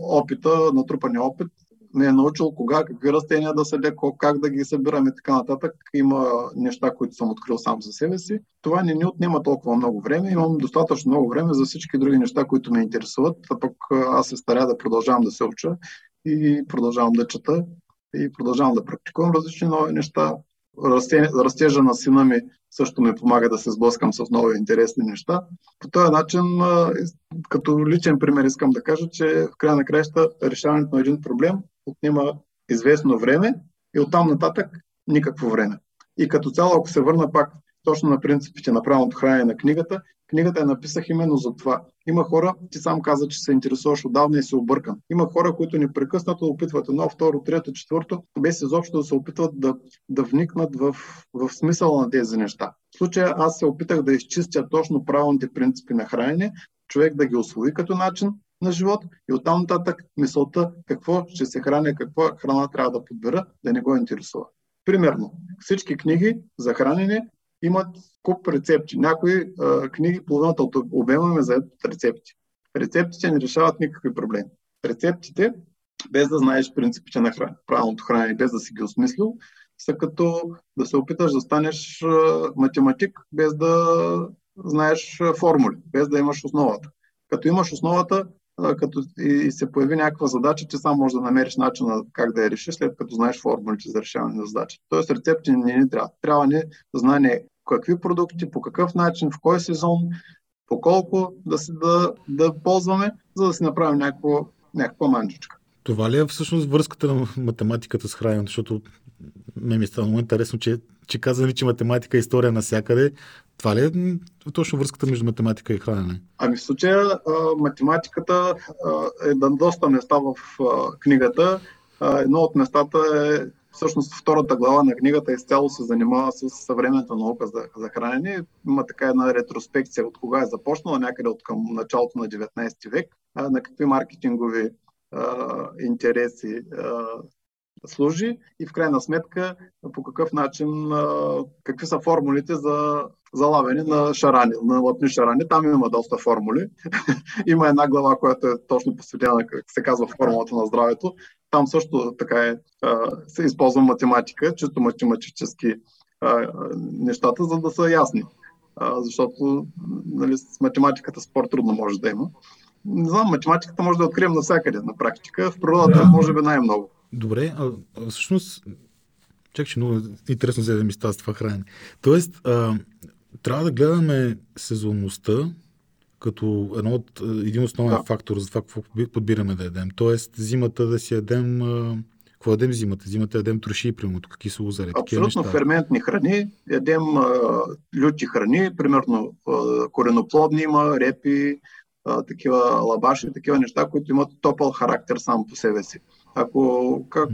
опита, натрупания опит ме е научил кога, какви растения да съдя, как да ги събирам и така нататък. Има неща, които съм открил сам за себе си. Това не ни отнема толкова много време. Имам достатъчно много време за всички други неща, които ме интересуват, а пък аз се старя да продължавам да се уча и продължавам да чета и продължавам да практикувам различни нови неща растежа на сина ми също ми помага да се сблъскам с нови интересни неща. По този начин, като личен пример искам да кажа, че в края на краища решаването на един проблем отнема известно време и оттам нататък никакво време. И като цяло, ако се върна пак точно на принципите на правилното хранене на книгата, книгата я написах именно за това. Има хора, ти сам каза, че се интересуваш отдавна и се объркан. Има хора, които непрекъснато опитват едно, второ, трето, четвърто, без изобщо да се опитват да, да вникнат в, в смисъла на тези неща. В случая аз се опитах да изчистя точно правилните принципи на хранене, човек да ги освои като начин на живот и оттам нататък мисълта какво ще се храня, каква храна трябва да подбера, да не го интересува. Примерно, всички книги за хранене имат куп рецепти. Някои а, книги, половината от обема е заед от рецепти. Рецептите не решават никакви проблеми. Рецептите, без да знаеш принципите на хран... правилното хранене, без да си ги осмислил, са като да се опиташ да станеш математик, без да знаеш формули, без да имаш основата. Като имаш основата, като и се появи някаква задача, че сам можеш да намериш начин как да я решиш, след като знаеш формулите за решаване на задача. Тоест рецепти не ни трябва. Трябва ни знание какви продукти, по какъв начин, в кой сезон, по колко да, си, да, да ползваме, за да си направим някакво, някаква манджичка. Това ли е всъщност връзката на математиката с храненето? Защото ме ми стана интересно, че, че казали, че математика е история навсякъде. Това ли е точно връзката между математика и хранене? Ами в случая математиката е на доста места в книгата. Едно от местата е всъщност втората глава на книгата изцяло се занимава с съвременната наука за, за хранене. Има така една ретроспекция от кога е започнала, някъде от към началото на 19 век, на какви маркетингови интереси служи и в крайна сметка по какъв начин, какви са формулите за залавяне на шарани, на лъпни шарани. Там има доста формули. има една глава, която е точно посветена, как се казва, формулата на здравето. Там също така е, се използва математика, чисто математически нещата, за да са ясни. защото нали, с математиката спор трудно може да има. Не знам, математиката може да открием навсякъде на практика. В природата да. може би най-много. Добре, а, всъщност, чак, че много интересно за да ми става с това хранене. Тоест, а, трябва да гледаме сезонността като едно от, един основен да. фактор за това какво подбираме да ядем. Тоест, зимата да си ядем какво ядем зимата? Зимата ядем троши, примерно, какви са лозари. Абсолютно ферментни храни. Ядем а, люти храни, примерно а, кореноплодни има, репи, а, такива лабаши, такива неща, които имат топъл характер сам по себе си. Ако как,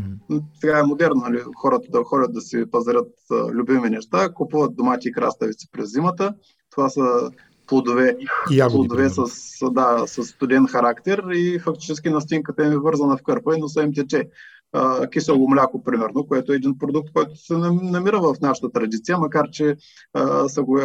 сега е модерно нали, хората да ходят да си пазарят а, любими неща, купуват домати и краставици през зимата. Това са плодове, ягоди, плодове с, да, с студен характер и фактически настинката им е вързана в кърпа и носа им тече а, кисело мляко, примерно, което е един продукт, който се намира в нашата традиция, макар че а, са го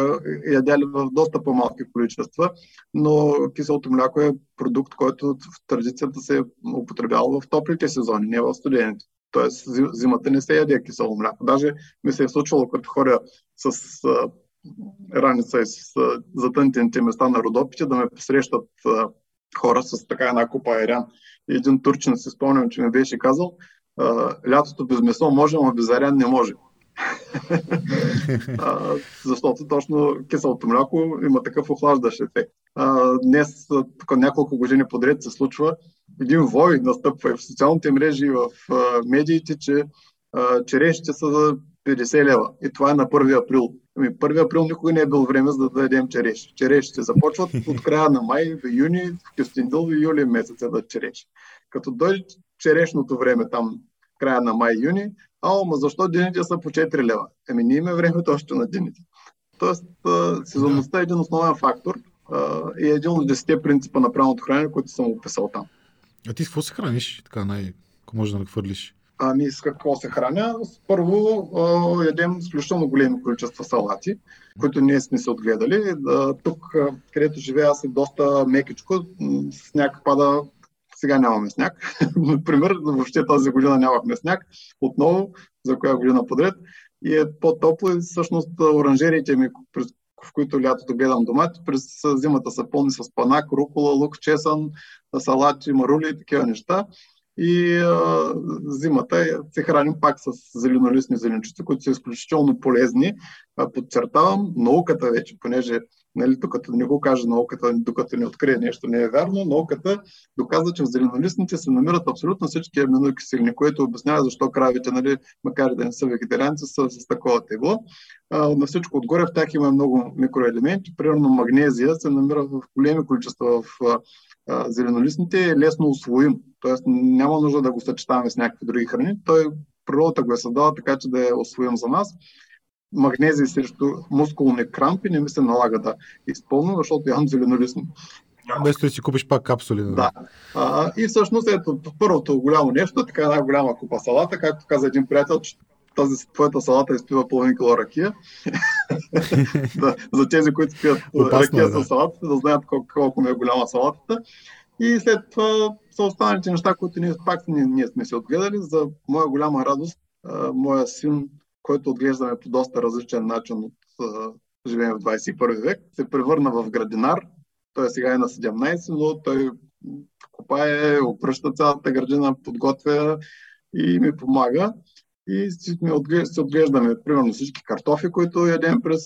ядяли в доста по-малки количества, но киселото мляко е продукт, който в традицията се е употребява в топлите сезони, не в студените. Тоест зимата не се яде кисело мляко. Даже ми се е случвало, като хора с а, раница и с затънтените места на родопите, да ме посрещат а, хора с така една купа айрян. И един турчин си спомням, че ми беше казал, лятото без месо може, но без арян не може. а, защото точно киселото мляко има такъв охлаждащ ефект. А, днес, тук няколко години подред се случва, един вой настъпва и в социалните мрежи, и в а, медиите, че а, черешите са за 50 лева. И това е на 1 април. Ами 1 април никога не е бил време за да дадем череши. Черешите започват от края на май, в юни, в Кюстиндъл, в юли месец да череши. Като дойде черешното време там, края на май-юни, а, ма защо дините са по 4 лева? Еми, ние имаме времето още на дините. Тоест, сезонността е един основен фактор и е един от 10 принципа на правилното хранене, които съм описал там. А ти с какво се храниш? Така най- ако може да нахвърлиш? Ами с какво се храня? Първо ядем изключително големи количества салати, които ние сме се отгледали. Тук, където живея, аз е доста мекичко. Сняг пада сега нямаме сняг. Например, въобще тази година нямахме сняг. Отново, за коя година подред. И е по-топло и всъщност оранжериите ми, в които лятото гледам домати, през зимата са пълни с панак, рукола, лук, чесън, салати, марули и такива неща. И а, зимата се храним пак с зеленолистни зеленчуци, които са изключително полезни. Подчертавам, науката вече, понеже нали, докато не го каже науката, докато не открие нещо не е вярно, науката доказва, че в зеленолистните се намират абсолютно всички аминокиселини, което обяснява защо кравите, нали, макар да не са вегетарианци, са с такова тегло. А, на всичко отгоре в тях има много микроелементи. Примерно магнезия се намира в големи количества в а, зеленолистните, е лесно освоим. Тоест няма нужда да го съчетаваме с някакви други храни. Той природата го е създала така, че да е освоим за нас магнезия срещу мускулни крампи не ми се налага да изпълня, защото ям зеленолистно. Без да си купиш пак капсули. Да. да. А, и всъщност ето първото голямо нещо, така една голяма купа салата, както каза един приятел, че тази твоята салата изпива половин кило ракия. да, за тези, които пият ракия е, да. с салата, да знаят колко, колко ми е голяма салатата. И след това са останалите неща, които ние пак ние, ние сме се отгледали. За моя голяма радост, а, моя син който отглеждаме по доста различен начин от живеем в 21 век, се превърна в градинар. Той сега е на 17, но той копае, опръща цялата градина, подготвя и ми помага. И се отглеждаме, примерно, всички картофи, които ядем през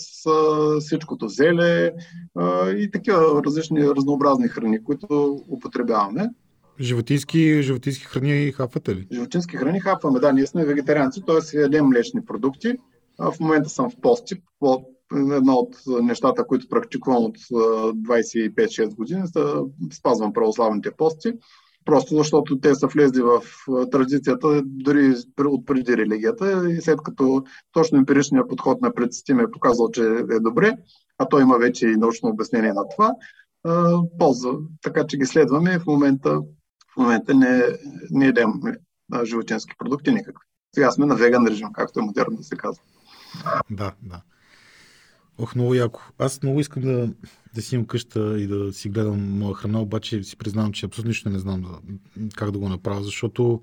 всичкото зеле и такива различни разнообразни храни, които употребяваме. Животински, животински храни хапвате ли? Животински храни хапваме, да. Ние сме вегетарианци, т.е. ядем млечни продукти. В момента съм в пости. Едно от нещата, които практикувам от 25-6 години, да спазвам православните пости. Просто защото те са влезли в традицията дори от преди религията и след като точно емпиричният подход на предците ми е показал, че е добре, а той има вече и научно обяснение на това, полза. Така че ги следваме в момента момента не, не ядем животински продукти никакви. Сега сме на веган режим, както е модерно да се казва. Да, да. Ох, много яко. Аз много искам да, да си имам къща и да си гледам моя храна, обаче си признавам, че абсолютно нищо не знам да, как да го направя, защото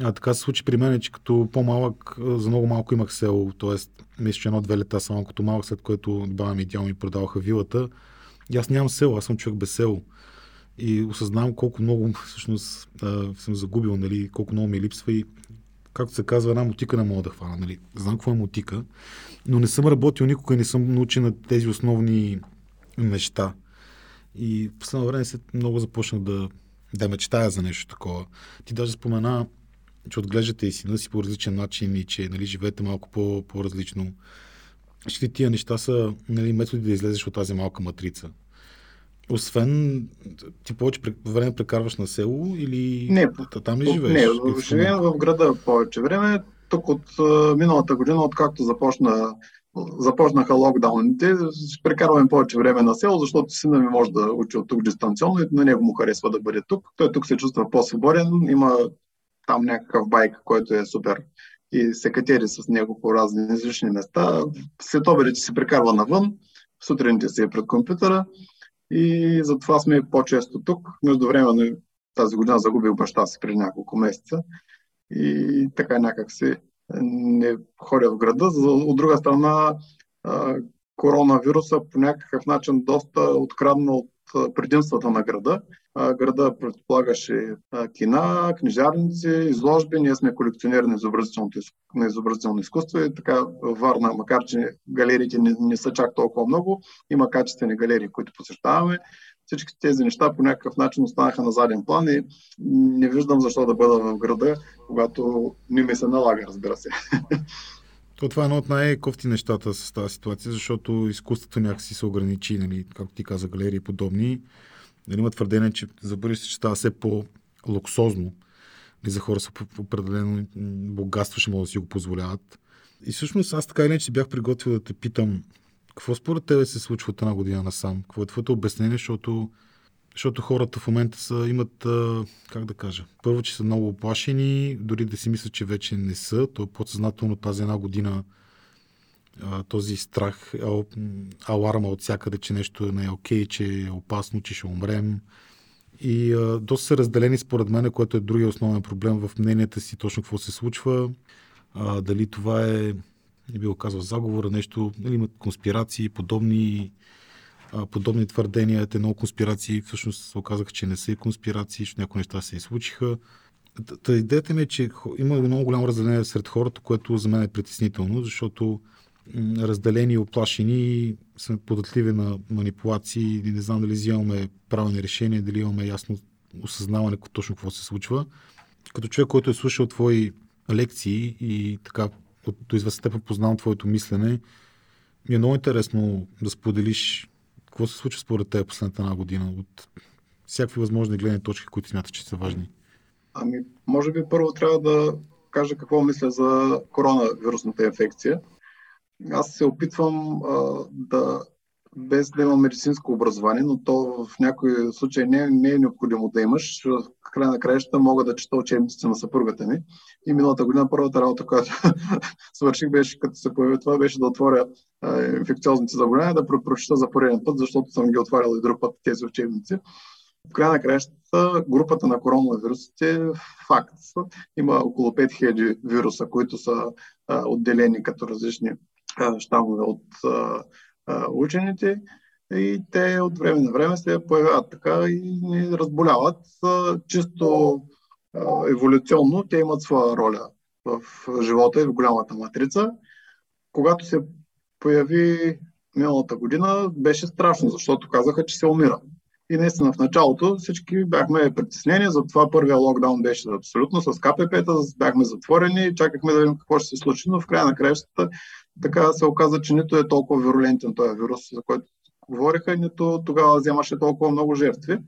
а, така се случи при мен, че като по-малък, за много малко имах село, т.е. мисля, че едно-две лета само като малък, след което баба ми и дядо ми продаваха вилата. И аз нямам село, аз съм човек без село. И осъзнавам колко много всъщност съм загубил, нали, колко много ми липсва и както се казва, една мутика не мога да хвана. Нали. Знам какво е мутика, но не съм работил никога не съм научен на тези основни неща. И в последно време се много започнах да, да мечтая за нещо такова. Ти даже спомена, че отглеждате и сина си по различен начин и че нали, живеете малко по, по-различно. Ще тия неща са нали, методи да излезеш от тази малка матрица. Освен, ти повече време прекарваш на село или не, там ли живееш? Не, живеем в града повече време. Тук от миналата година, откакто започна, започнаха локдауните, прекарваме повече време на село, защото сина ми може да учи от тук дистанционно и на него му харесва да бъде тук. Той тук се чувства по-свободен, има там някакъв байк, който е супер и се катери с него по разни различни места. След обедите се прекарва навън, сутрините си е пред компютъра и затова сме по-често тук. Междувременно тази година загубих баща си преди няколко месеца и така някак си не ходя в града. От друга страна, коронавируса по някакъв начин доста открадна от предимствата на града. Града предполагаше кина, книжарници, изложби. Ние сме колекционери на на изобразително изкуство и така Варна, макар че галериите не, не са чак толкова много, има качествени галерии, които посещаваме. Всички тези неща по някакъв начин останаха на заден план и не виждам защо да бъда в града, когато не ми се налага, разбира се. То това е едно от най-кофти нещата с тази ситуация, защото изкуството някакси се ограничи, нали, както ти каза, галерии подобни. Нали, има твърдение, че за бъдеще ще става все по-луксозно. Нали, за хора с определено богатство ще могат да си го позволяват. И всъщност аз така или иначе бях приготвил да те питам какво според тебе се случва от една година насам? Какво е твоето обяснение, защото защото хората в момента са, имат, как да кажа, първо, че са много оплашени, дори да си мислят, че вече не са. То е подсъзнателно тази една година този страх, аларма от всякъде, че нещо не е окей, че е опасно, че ще умрем. И а, доста са разделени според мен, което е другия основен проблем в мненията си, точно какво се случва. А, дали това е, не би го казал, заговора, нещо, дали имат конспирации, подобни подобни твърдения, те много конспирации всъщност се оказаха, че не са и конспирации, че някои неща се и случиха. Та идеята ми е, че има много голямо разделение сред хората, което за мен е притеснително, защото разделени оплашени сме податливи на манипулации и не знам дали взимаме правилни решения, дали имаме ясно осъзнаване точно какво се случва. Като човек, който е слушал твои лекции и така до известна степен познавам твоето мислене, ми е много интересно да споделиш какво се случва според теб последната една година от всякакви възможни гледни точки, които смяташ, че са важни? Ами, може би първо трябва да кажа какво мисля за коронавирусната инфекция. Аз се опитвам а, да, без да имам медицинско образование, но то в някои случаи не, не е необходимо да имаш. В край на краищата мога да чета учебниците на съпругата ми. И миналата година първата работа, която свърших, беше, като се появи това, беше да отворя а, инфекциозните заболявания, да прочета за пореден път, защото съм ги отварял и друг път тези учебници. В края на краищата групата на коронавирусите е факт. Има около 5000 вируса, които са а, отделени като различни щамове от учените и те от време на време се появяват така и ни разболяват. Чисто еволюционно те имат своя роля в живота и в голямата матрица. Когато се появи миналата година, беше страшно, защото казаха, че се умира. И наистина в началото всички бяхме притеснени, затова първия локдаун беше абсолютно с КПП-та, бяхме затворени, чакахме да видим какво ще се случи, но в края на краищата така се оказа, че нито е толкова вирулентен този вирус, за който говориха, нито тогава вземаше толкова много жертви.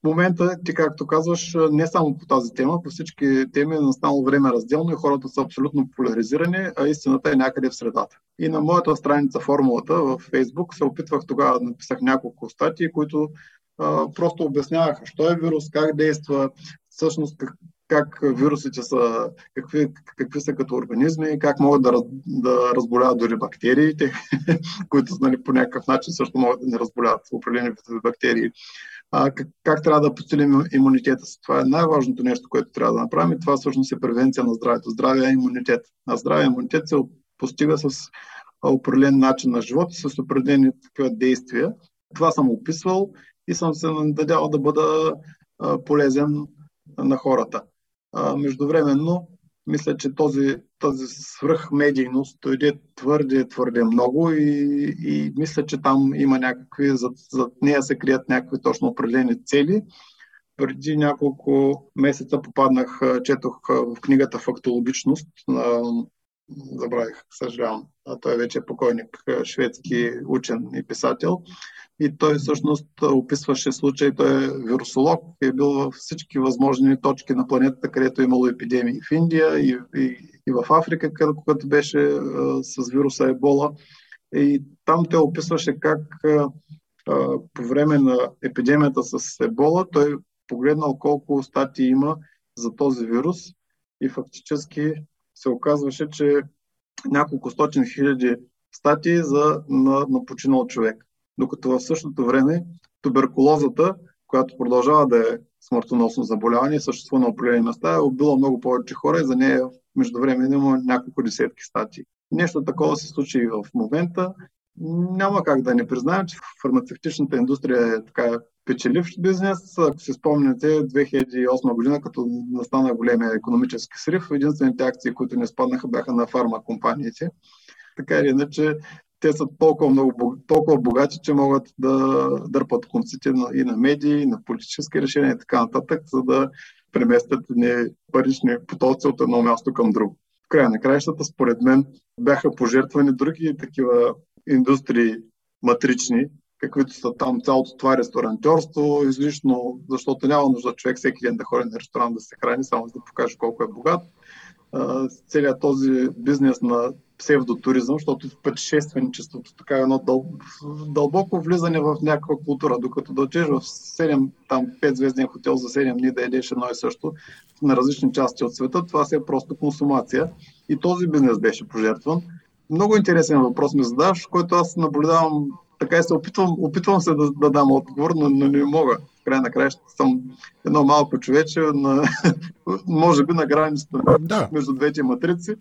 В момента, ти както казваш, не само по тази тема, по всички теми е настанало време разделно и хората са абсолютно поляризирани, а истината е някъде в средата. И на моята страница формулата в Фейсбук се опитвах тогава да написах няколко статии, които просто обясняваха, що е вирус, как действа, всъщност как, как вирусите са, какви, какви са като организми, как могат да, да разболяват дори бактериите, които нали, по някакъв начин също могат да не разболяват определени бактерии. А, как, как трябва да подсилим имунитета си? Това е най-важното нещо, което трябва да направим това всъщност е превенция на здравето. Здраве е имунитет. А здраве имунитет се постига с определен начин на живот с определени такива действия. Това съм описвал и съм се надявал да бъда полезен на хората. Междувременно, мисля, че този, този свръхмедийност дойде твърде, твърде много и, и мисля, че там има някакви, зад, зад нея се крият някакви точно определени цели. Преди няколко месеца попаднах, четох в книгата Фактологичност на забравих, съжалявам. А той вече е покойник, шведски учен и писател. И той всъщност описваше случай, той е вирусолог, е бил във всички възможни точки на планетата, където е имало епидемии в Индия и, и, и в Африка, където беше а, с вируса Ебола. И там те описваше как а, а, по време на епидемията с Ебола той погледнал колко статии има за този вирус и фактически се оказваше, че няколко стотин хиляди статии за, на, на починал човек. Докато в същото време туберкулозата, която продължава да е смъртоносно заболяване, съществува на определени места, е убила много повече хора и за нея междувременно има няколко десетки статии. Нещо такова се случи и в момента. Няма как да не признаем, че фармацевтичната индустрия е така печеливш бизнес. Ако си спомняте, 2008 година, като настана големия економически срив, единствените акции, които не спаднаха, бяха на фармакомпаниите. Така или иначе, те са толкова, много, толкова богати, че могат да дърпат конците и на медии, и на политически решения и така нататък, за да преместят не парични потоци от едно място към друго. В края на краищата, според мен, бяха пожертвани други такива индустрии матрични, каквито са там цялото това ресторантьорство, излишно, защото няма нужда човек всеки ден да ходи на ресторант да се храни, само за да покаже колко е богат. Целият този бизнес на псевдотуризъм, защото пътешественичеството така е едно дъл... дълбоко влизане в някаква култура, докато да отидеш в 7, там 5 звезден хотел за 7 дни да едеш едно и също на различни части от света, това си е просто консумация. И този бизнес беше пожертван. Много интересен въпрос ми задаваш, който аз наблюдавам така и се опитвам, опитвам се да, да дам отговор, но, но не мога. В край на края съм едно малко човече, на, може би на границата да. между двете матрици,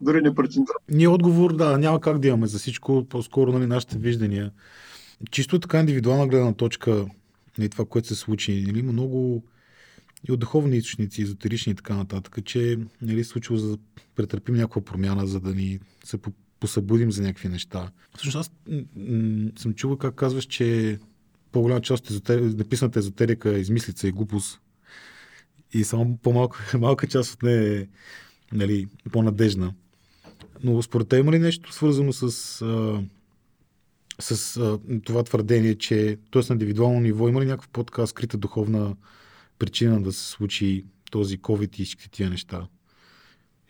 дори не преценявам. Ние отговор, да, няма как да имаме за всичко, по-скоро нали, нашите виждания. Чисто така индивидуална гледна точка на нали, това, което се случи, нали, има много и от духовни източници, езотерични и така нататък, че нали, случило за да претърпим някаква промяна, за да ни се посъбудим за някакви неща. Всъщност аз м- съм чувал как казваш, че по-голяма част от езотер... написаната езотерика е измислица и глупост. И само по-малка малка част от нея е нали, по-надежна. Но според те има ли нещо свързано с, а, с а, това твърдение, че т.е. на индивидуално ниво има ли някаква по-така скрита духовна причина да се случи този COVID и всички тия неща?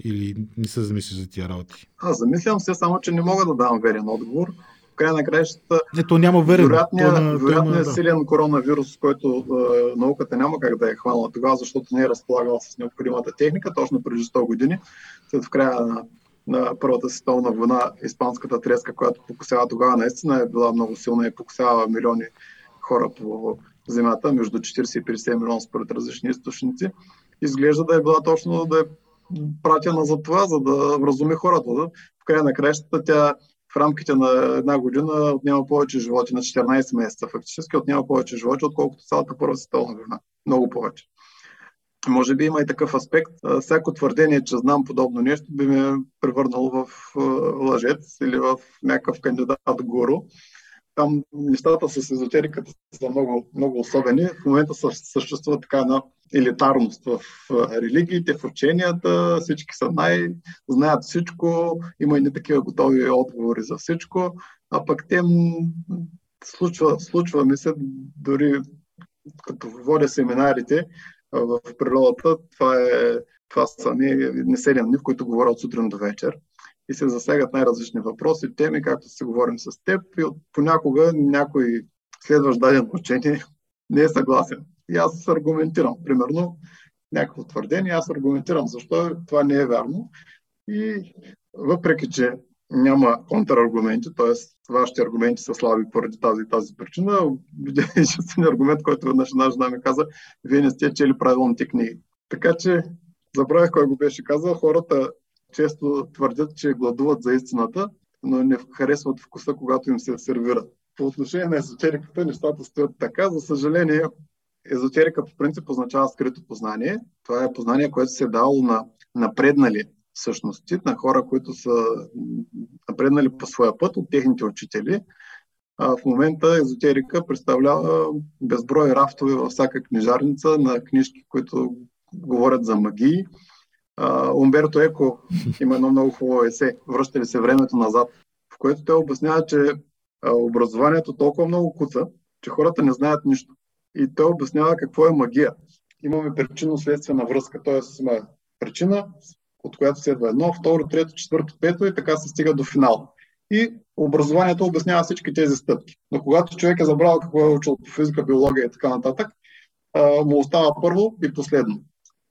Или не се замислиш за тия работи? Аз замислям се, само че не мога да дам верен отговор. В края на краищата, Ето няма верен. Вероятният, на, вероятният да. силен коронавирус, който е, науката няма как да е хванала тогава, защото не е разполагала с необходимата техника, точно преди 100 години, след в края на, на Първата световна война, испанската треска, която покусява тогава, наистина е била много силна и покусява милиони хора по земята, между 40 и 50 милиона според различни източници. Изглежда да е била точно да е пратена за това, за да вразуми хората. Да? В края на кращата тя в рамките на една година отнема повече животи, на 14 месеца фактически отнема повече животи, отколкото цялата Първа световна война. Много повече. Може би има и такъв аспект. Всяко твърдение, че знам подобно нещо, би ме превърнало в лъжец или в някакъв кандидат гуру. Там нещата с езотериката са много, много особени. В момента съществува така една елитарност в религиите, в ученията, всички са най, знаят всичко, има и не такива готови отговори за всичко, а пък те случва, случва ми се дори като водя семинарите в природата, това, е, това са ми неселени дни, в които говоря от сутрин до вечер и се засягат най-различни въпроси, теми, както се говорим с теб и понякога някой следващ даден учение не е съгласен. И аз аргументирам. Примерно, някакво твърдение, аз аргументирам защо това не е вярно. И въпреки, че няма контраргументи, т.е. вашите аргументи са слаби поради тази и тази причина. Единственият аргумент, който веднъж една жена ми каза, вие не сте чели правилните книги. Така че, забравях кой го беше казал, хората често твърдят, че гладуват за истината, но не харесват вкуса, когато им се сервира. По отношение на езотериката нещата стоят така. За съжаление, езотерика по принцип означава скрито познание. Това е познание, което се е дало на напреднали същности, на хора, които са напреднали по своя път от техните учители. А в момента езотерика представлява безброй рафтове във всяка книжарница на книжки, които говорят за магии. Умберто Еко има едно много хубаво есе, връщали се времето назад, в което той обяснява, че образованието толкова много куца, че хората не знаят нищо. И той обяснява какво е магия. Имаме причинно-следствена връзка, т.е. има причина, от която следва едно, второ, трето, четвърто, пето и така се стига до финал. И образованието обяснява всички тези стъпки. Но когато човек е забрал какво е учил по физика, биология и така нататък, му остава първо и последно.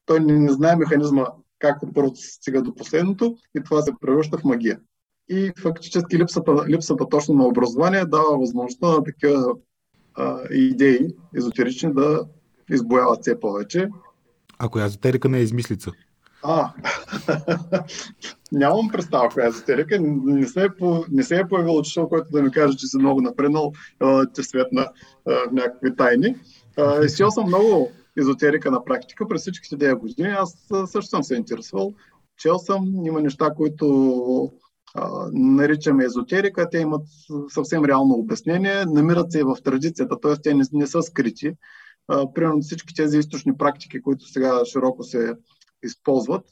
Той не, не знае механизма как от първото се стига до последното и това се превръща в магия. И фактически липсата, липсата точно на образование дава възможността на такива а, идеи езотерични да избояват все повече. Ако езотерика не е измислица. А, нямам представа коя е езотерика. Не се е, по, не се е появил учител, който да ми каже, че си много напреднал, че свет на някакви тайни. Изчел съм много езотерика на практика през всичките 9 години. Аз също съм се интересувал. Чел съм, има неща, които а, наричаме езотерика, те имат съвсем реално обяснение, намират се и в традицията, т.е. те не, не са скрити. А, примерно всички тези източни практики, които сега широко се използват,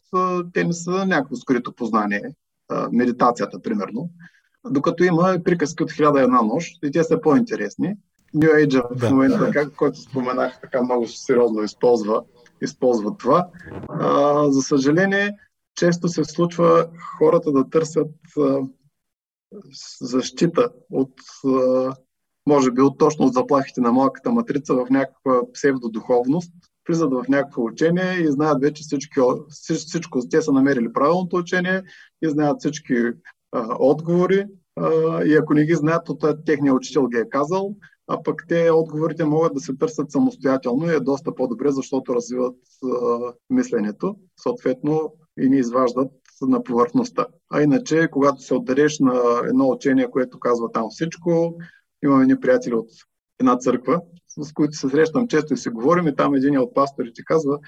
те не са някакво скрито познание. Медитацията, примерно. Докато има приказки от хиляда една нощ и те са по-интересни. New Age в момента, как, който споменах, така много сериозно използва, използва това. А, за съжаление, често се случва хората да търсят а, защита от, а, може би, от точно от заплахите на малката матрица в някаква псевдодуховност, влизат в някакво учение и знаят вече всички, всичко, те са намерили правилното учение и знаят всички а, отговори а, и ако не ги знаят, то техния учител ги е казал, а пък те отговорите могат да се търсят самостоятелно и е доста по-добре, защото развиват а, мисленето, съответно и ни изваждат на повърхността. А иначе, когато се отдареш на едно учение, което казва там всичко, имаме ни приятели от една църква, с които се срещам често и се говорим, и там един от пасторите казва,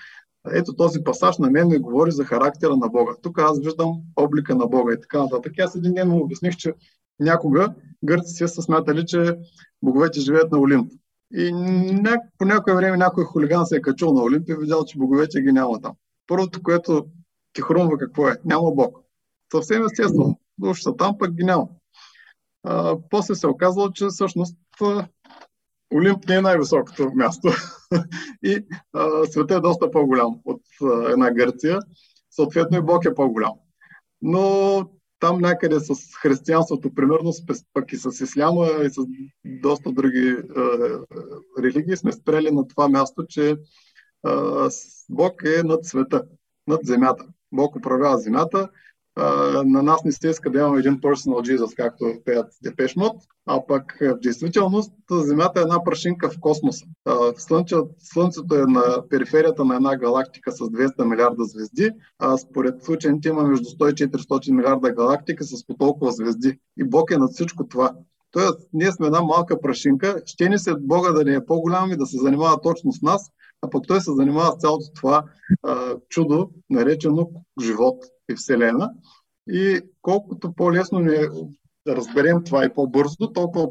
ето този пасаж на мен ми говори за характера на Бога. Тук аз виждам облика на Бога и така нататък. Аз един ден му обясних, че някога гърците са смятали, че боговете живеят на Олимп. И ня... по някое време някой хулиган се е качил на Олимп и видял, че боговете ги няма там. Първото, което ти хрумва какво е? Няма Бог. Съвсем естествено. Душата там пък ги няма. А, после се оказало, че всъщност Олимп не е най-високото място и а, света е доста по-голям от а, една Гърция. Съответно и Бог е по-голям. Но там някъде с християнството, примерно, пък и с исляма и с доста други а, религии сме спрели на това място, че а, Бог е над света, над земята. Бог управлява земята на нас не се иска да имаме един personal Jesus, както пеят Депеш Мод, а пък в действителност Земята е една прашинка в космоса. Слънцето е на периферията на една галактика с 200 милиарда звезди, а според учените има между 100 и 400 милиарда галактика с по толкова звезди. И Бог е над всичко това. Тоест, ние сме една малка прашинка, ще ни се Бога да не е по-голям и да се занимава точно с нас, а пък той се занимава с цялото това а, чудо, наречено живот и Вселена. И колкото по-лесно ни е да разберем това и по-бързо, толкова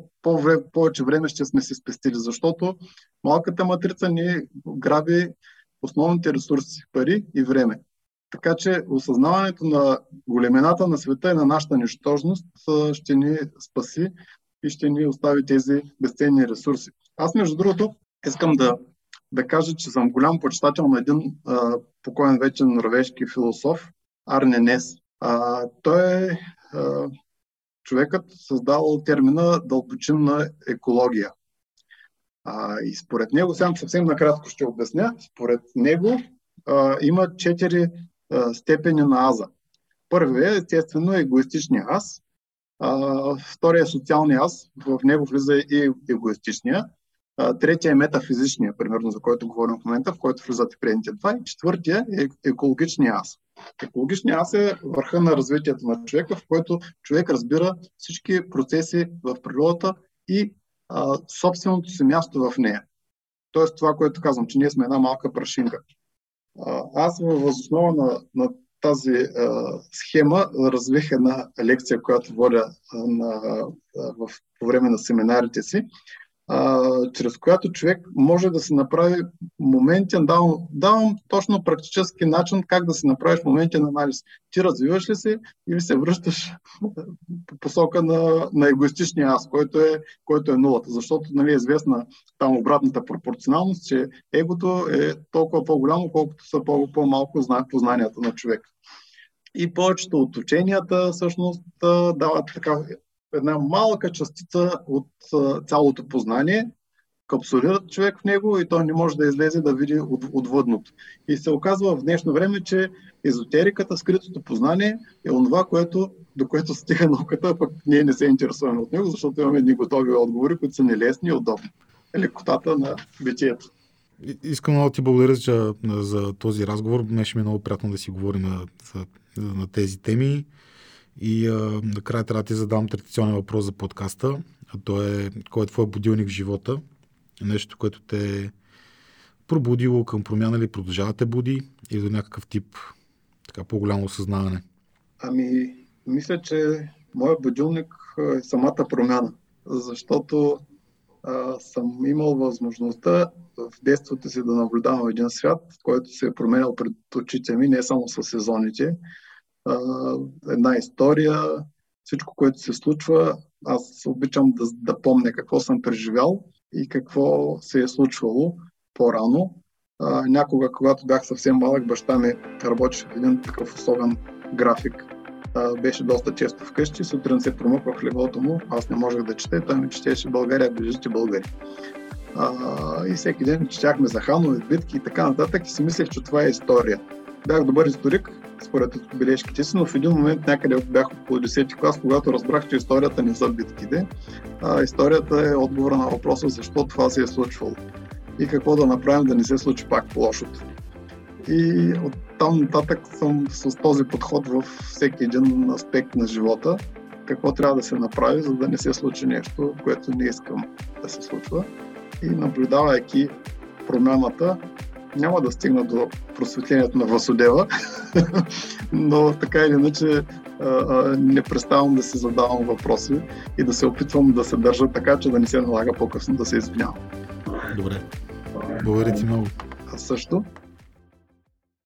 повече време ще сме си спестили, защото малката матрица ни граби основните ресурси пари и време. Така че осъзнаването на големината на света и на нашата нищожност ще ни спаси и ще ни остави тези безценни ресурси. Аз, между другото, искам да, да кажа, че съм голям почитател на един а, покоен вече норвежки философ, Арне Нес. А, той е а, човекът създал термина дълбочинна екология. А, и според него, сега съвсем накратко ще обясня, според него а, има четири а, степени на аза. Първият е естествено егоистичния аз, а, втория е социалния аз, в него влиза и егоистичния, Третия е метафизичния, примерно, за който говорим в момента, в който влизат и предните два. И четвъртия е екологичния аз. Екологичният аз е върха на развитието на човека, в който човек разбира всички процеси в природата и а, собственото си място в нея. Тоест това, което казвам, че ние сме една малка прашинка. Аз въз основа на, на тази а, схема развих една лекция, която водя на, а, в, по време на семинарите си а, чрез която човек може да се направи моментен, давам, давам точно практически начин как да се направиш моментен анализ. Ти развиваш ли се или се връщаш по посока на, на егоистичния аз, който е, който е нулата. Защото нали, е известна там обратната пропорционалност, че егото е толкова по-голямо, колкото са по-малко познанията на човек. И повечето от ученията всъщност дават така една малка частица от цялото познание, капсулират човек в него и той не може да излезе да види от, отвъдното. И се оказва в днешно време, че езотериката, скритото познание е онова, което, до което стига науката, пък ние не се интересуваме от него, защото имаме едни готови отговори, които са нелесни и удобни. Лекотата на битието. Искам много ти благодаря за, за този разговор. Беше ми много приятно да си говорим на, на тези теми. И а, накрая трябва да ти задам традиционен въпрос за подкаста. А то е, кой е твой будилник в живота? Нещо, което те е пробудило към промяна или продължава те буди или до някакъв тип така по-голямо осъзнаване? Ами, мисля, че моят будилник е самата промяна, защото а, съм имал възможността в детството си да наблюдавам един свят, който се е променял пред очите ми, не само с сезоните, една история, всичко, което се случва, аз обичам да, да помня какво съм преживял и какво се е случвало по-рано. А, някога, когато бях съвсем малък, баща ми работеше в един такъв особен график. А, беше доста често вкъщи, сутрин се промъква в леглото му, аз не можех да чете, той ми четеше България, ближите българи. А, и всеки ден четяхме за ханове, битки и така нататък и си мислех, че това е история. Бях добър историк, според бележките си, но в един момент някъде бях около 10 клас, когато разбрах, че историята не са битките. А, историята е отговора на въпроса защо това се е случвало и какво да направим да не се случи пак лошото. И от там нататък съм с този подход във всеки един аспект на живота, какво трябва да се направи, за да не се случи нещо, което не искам да се случва. И наблюдавайки промяната, няма да стигна до просветлението на Васудева, но така или иначе не преставам да си задавам въпроси и да се опитвам да се държа така, че да не се налага по-късно да се извинявам. Добре. Благодаря ти много. Аз също.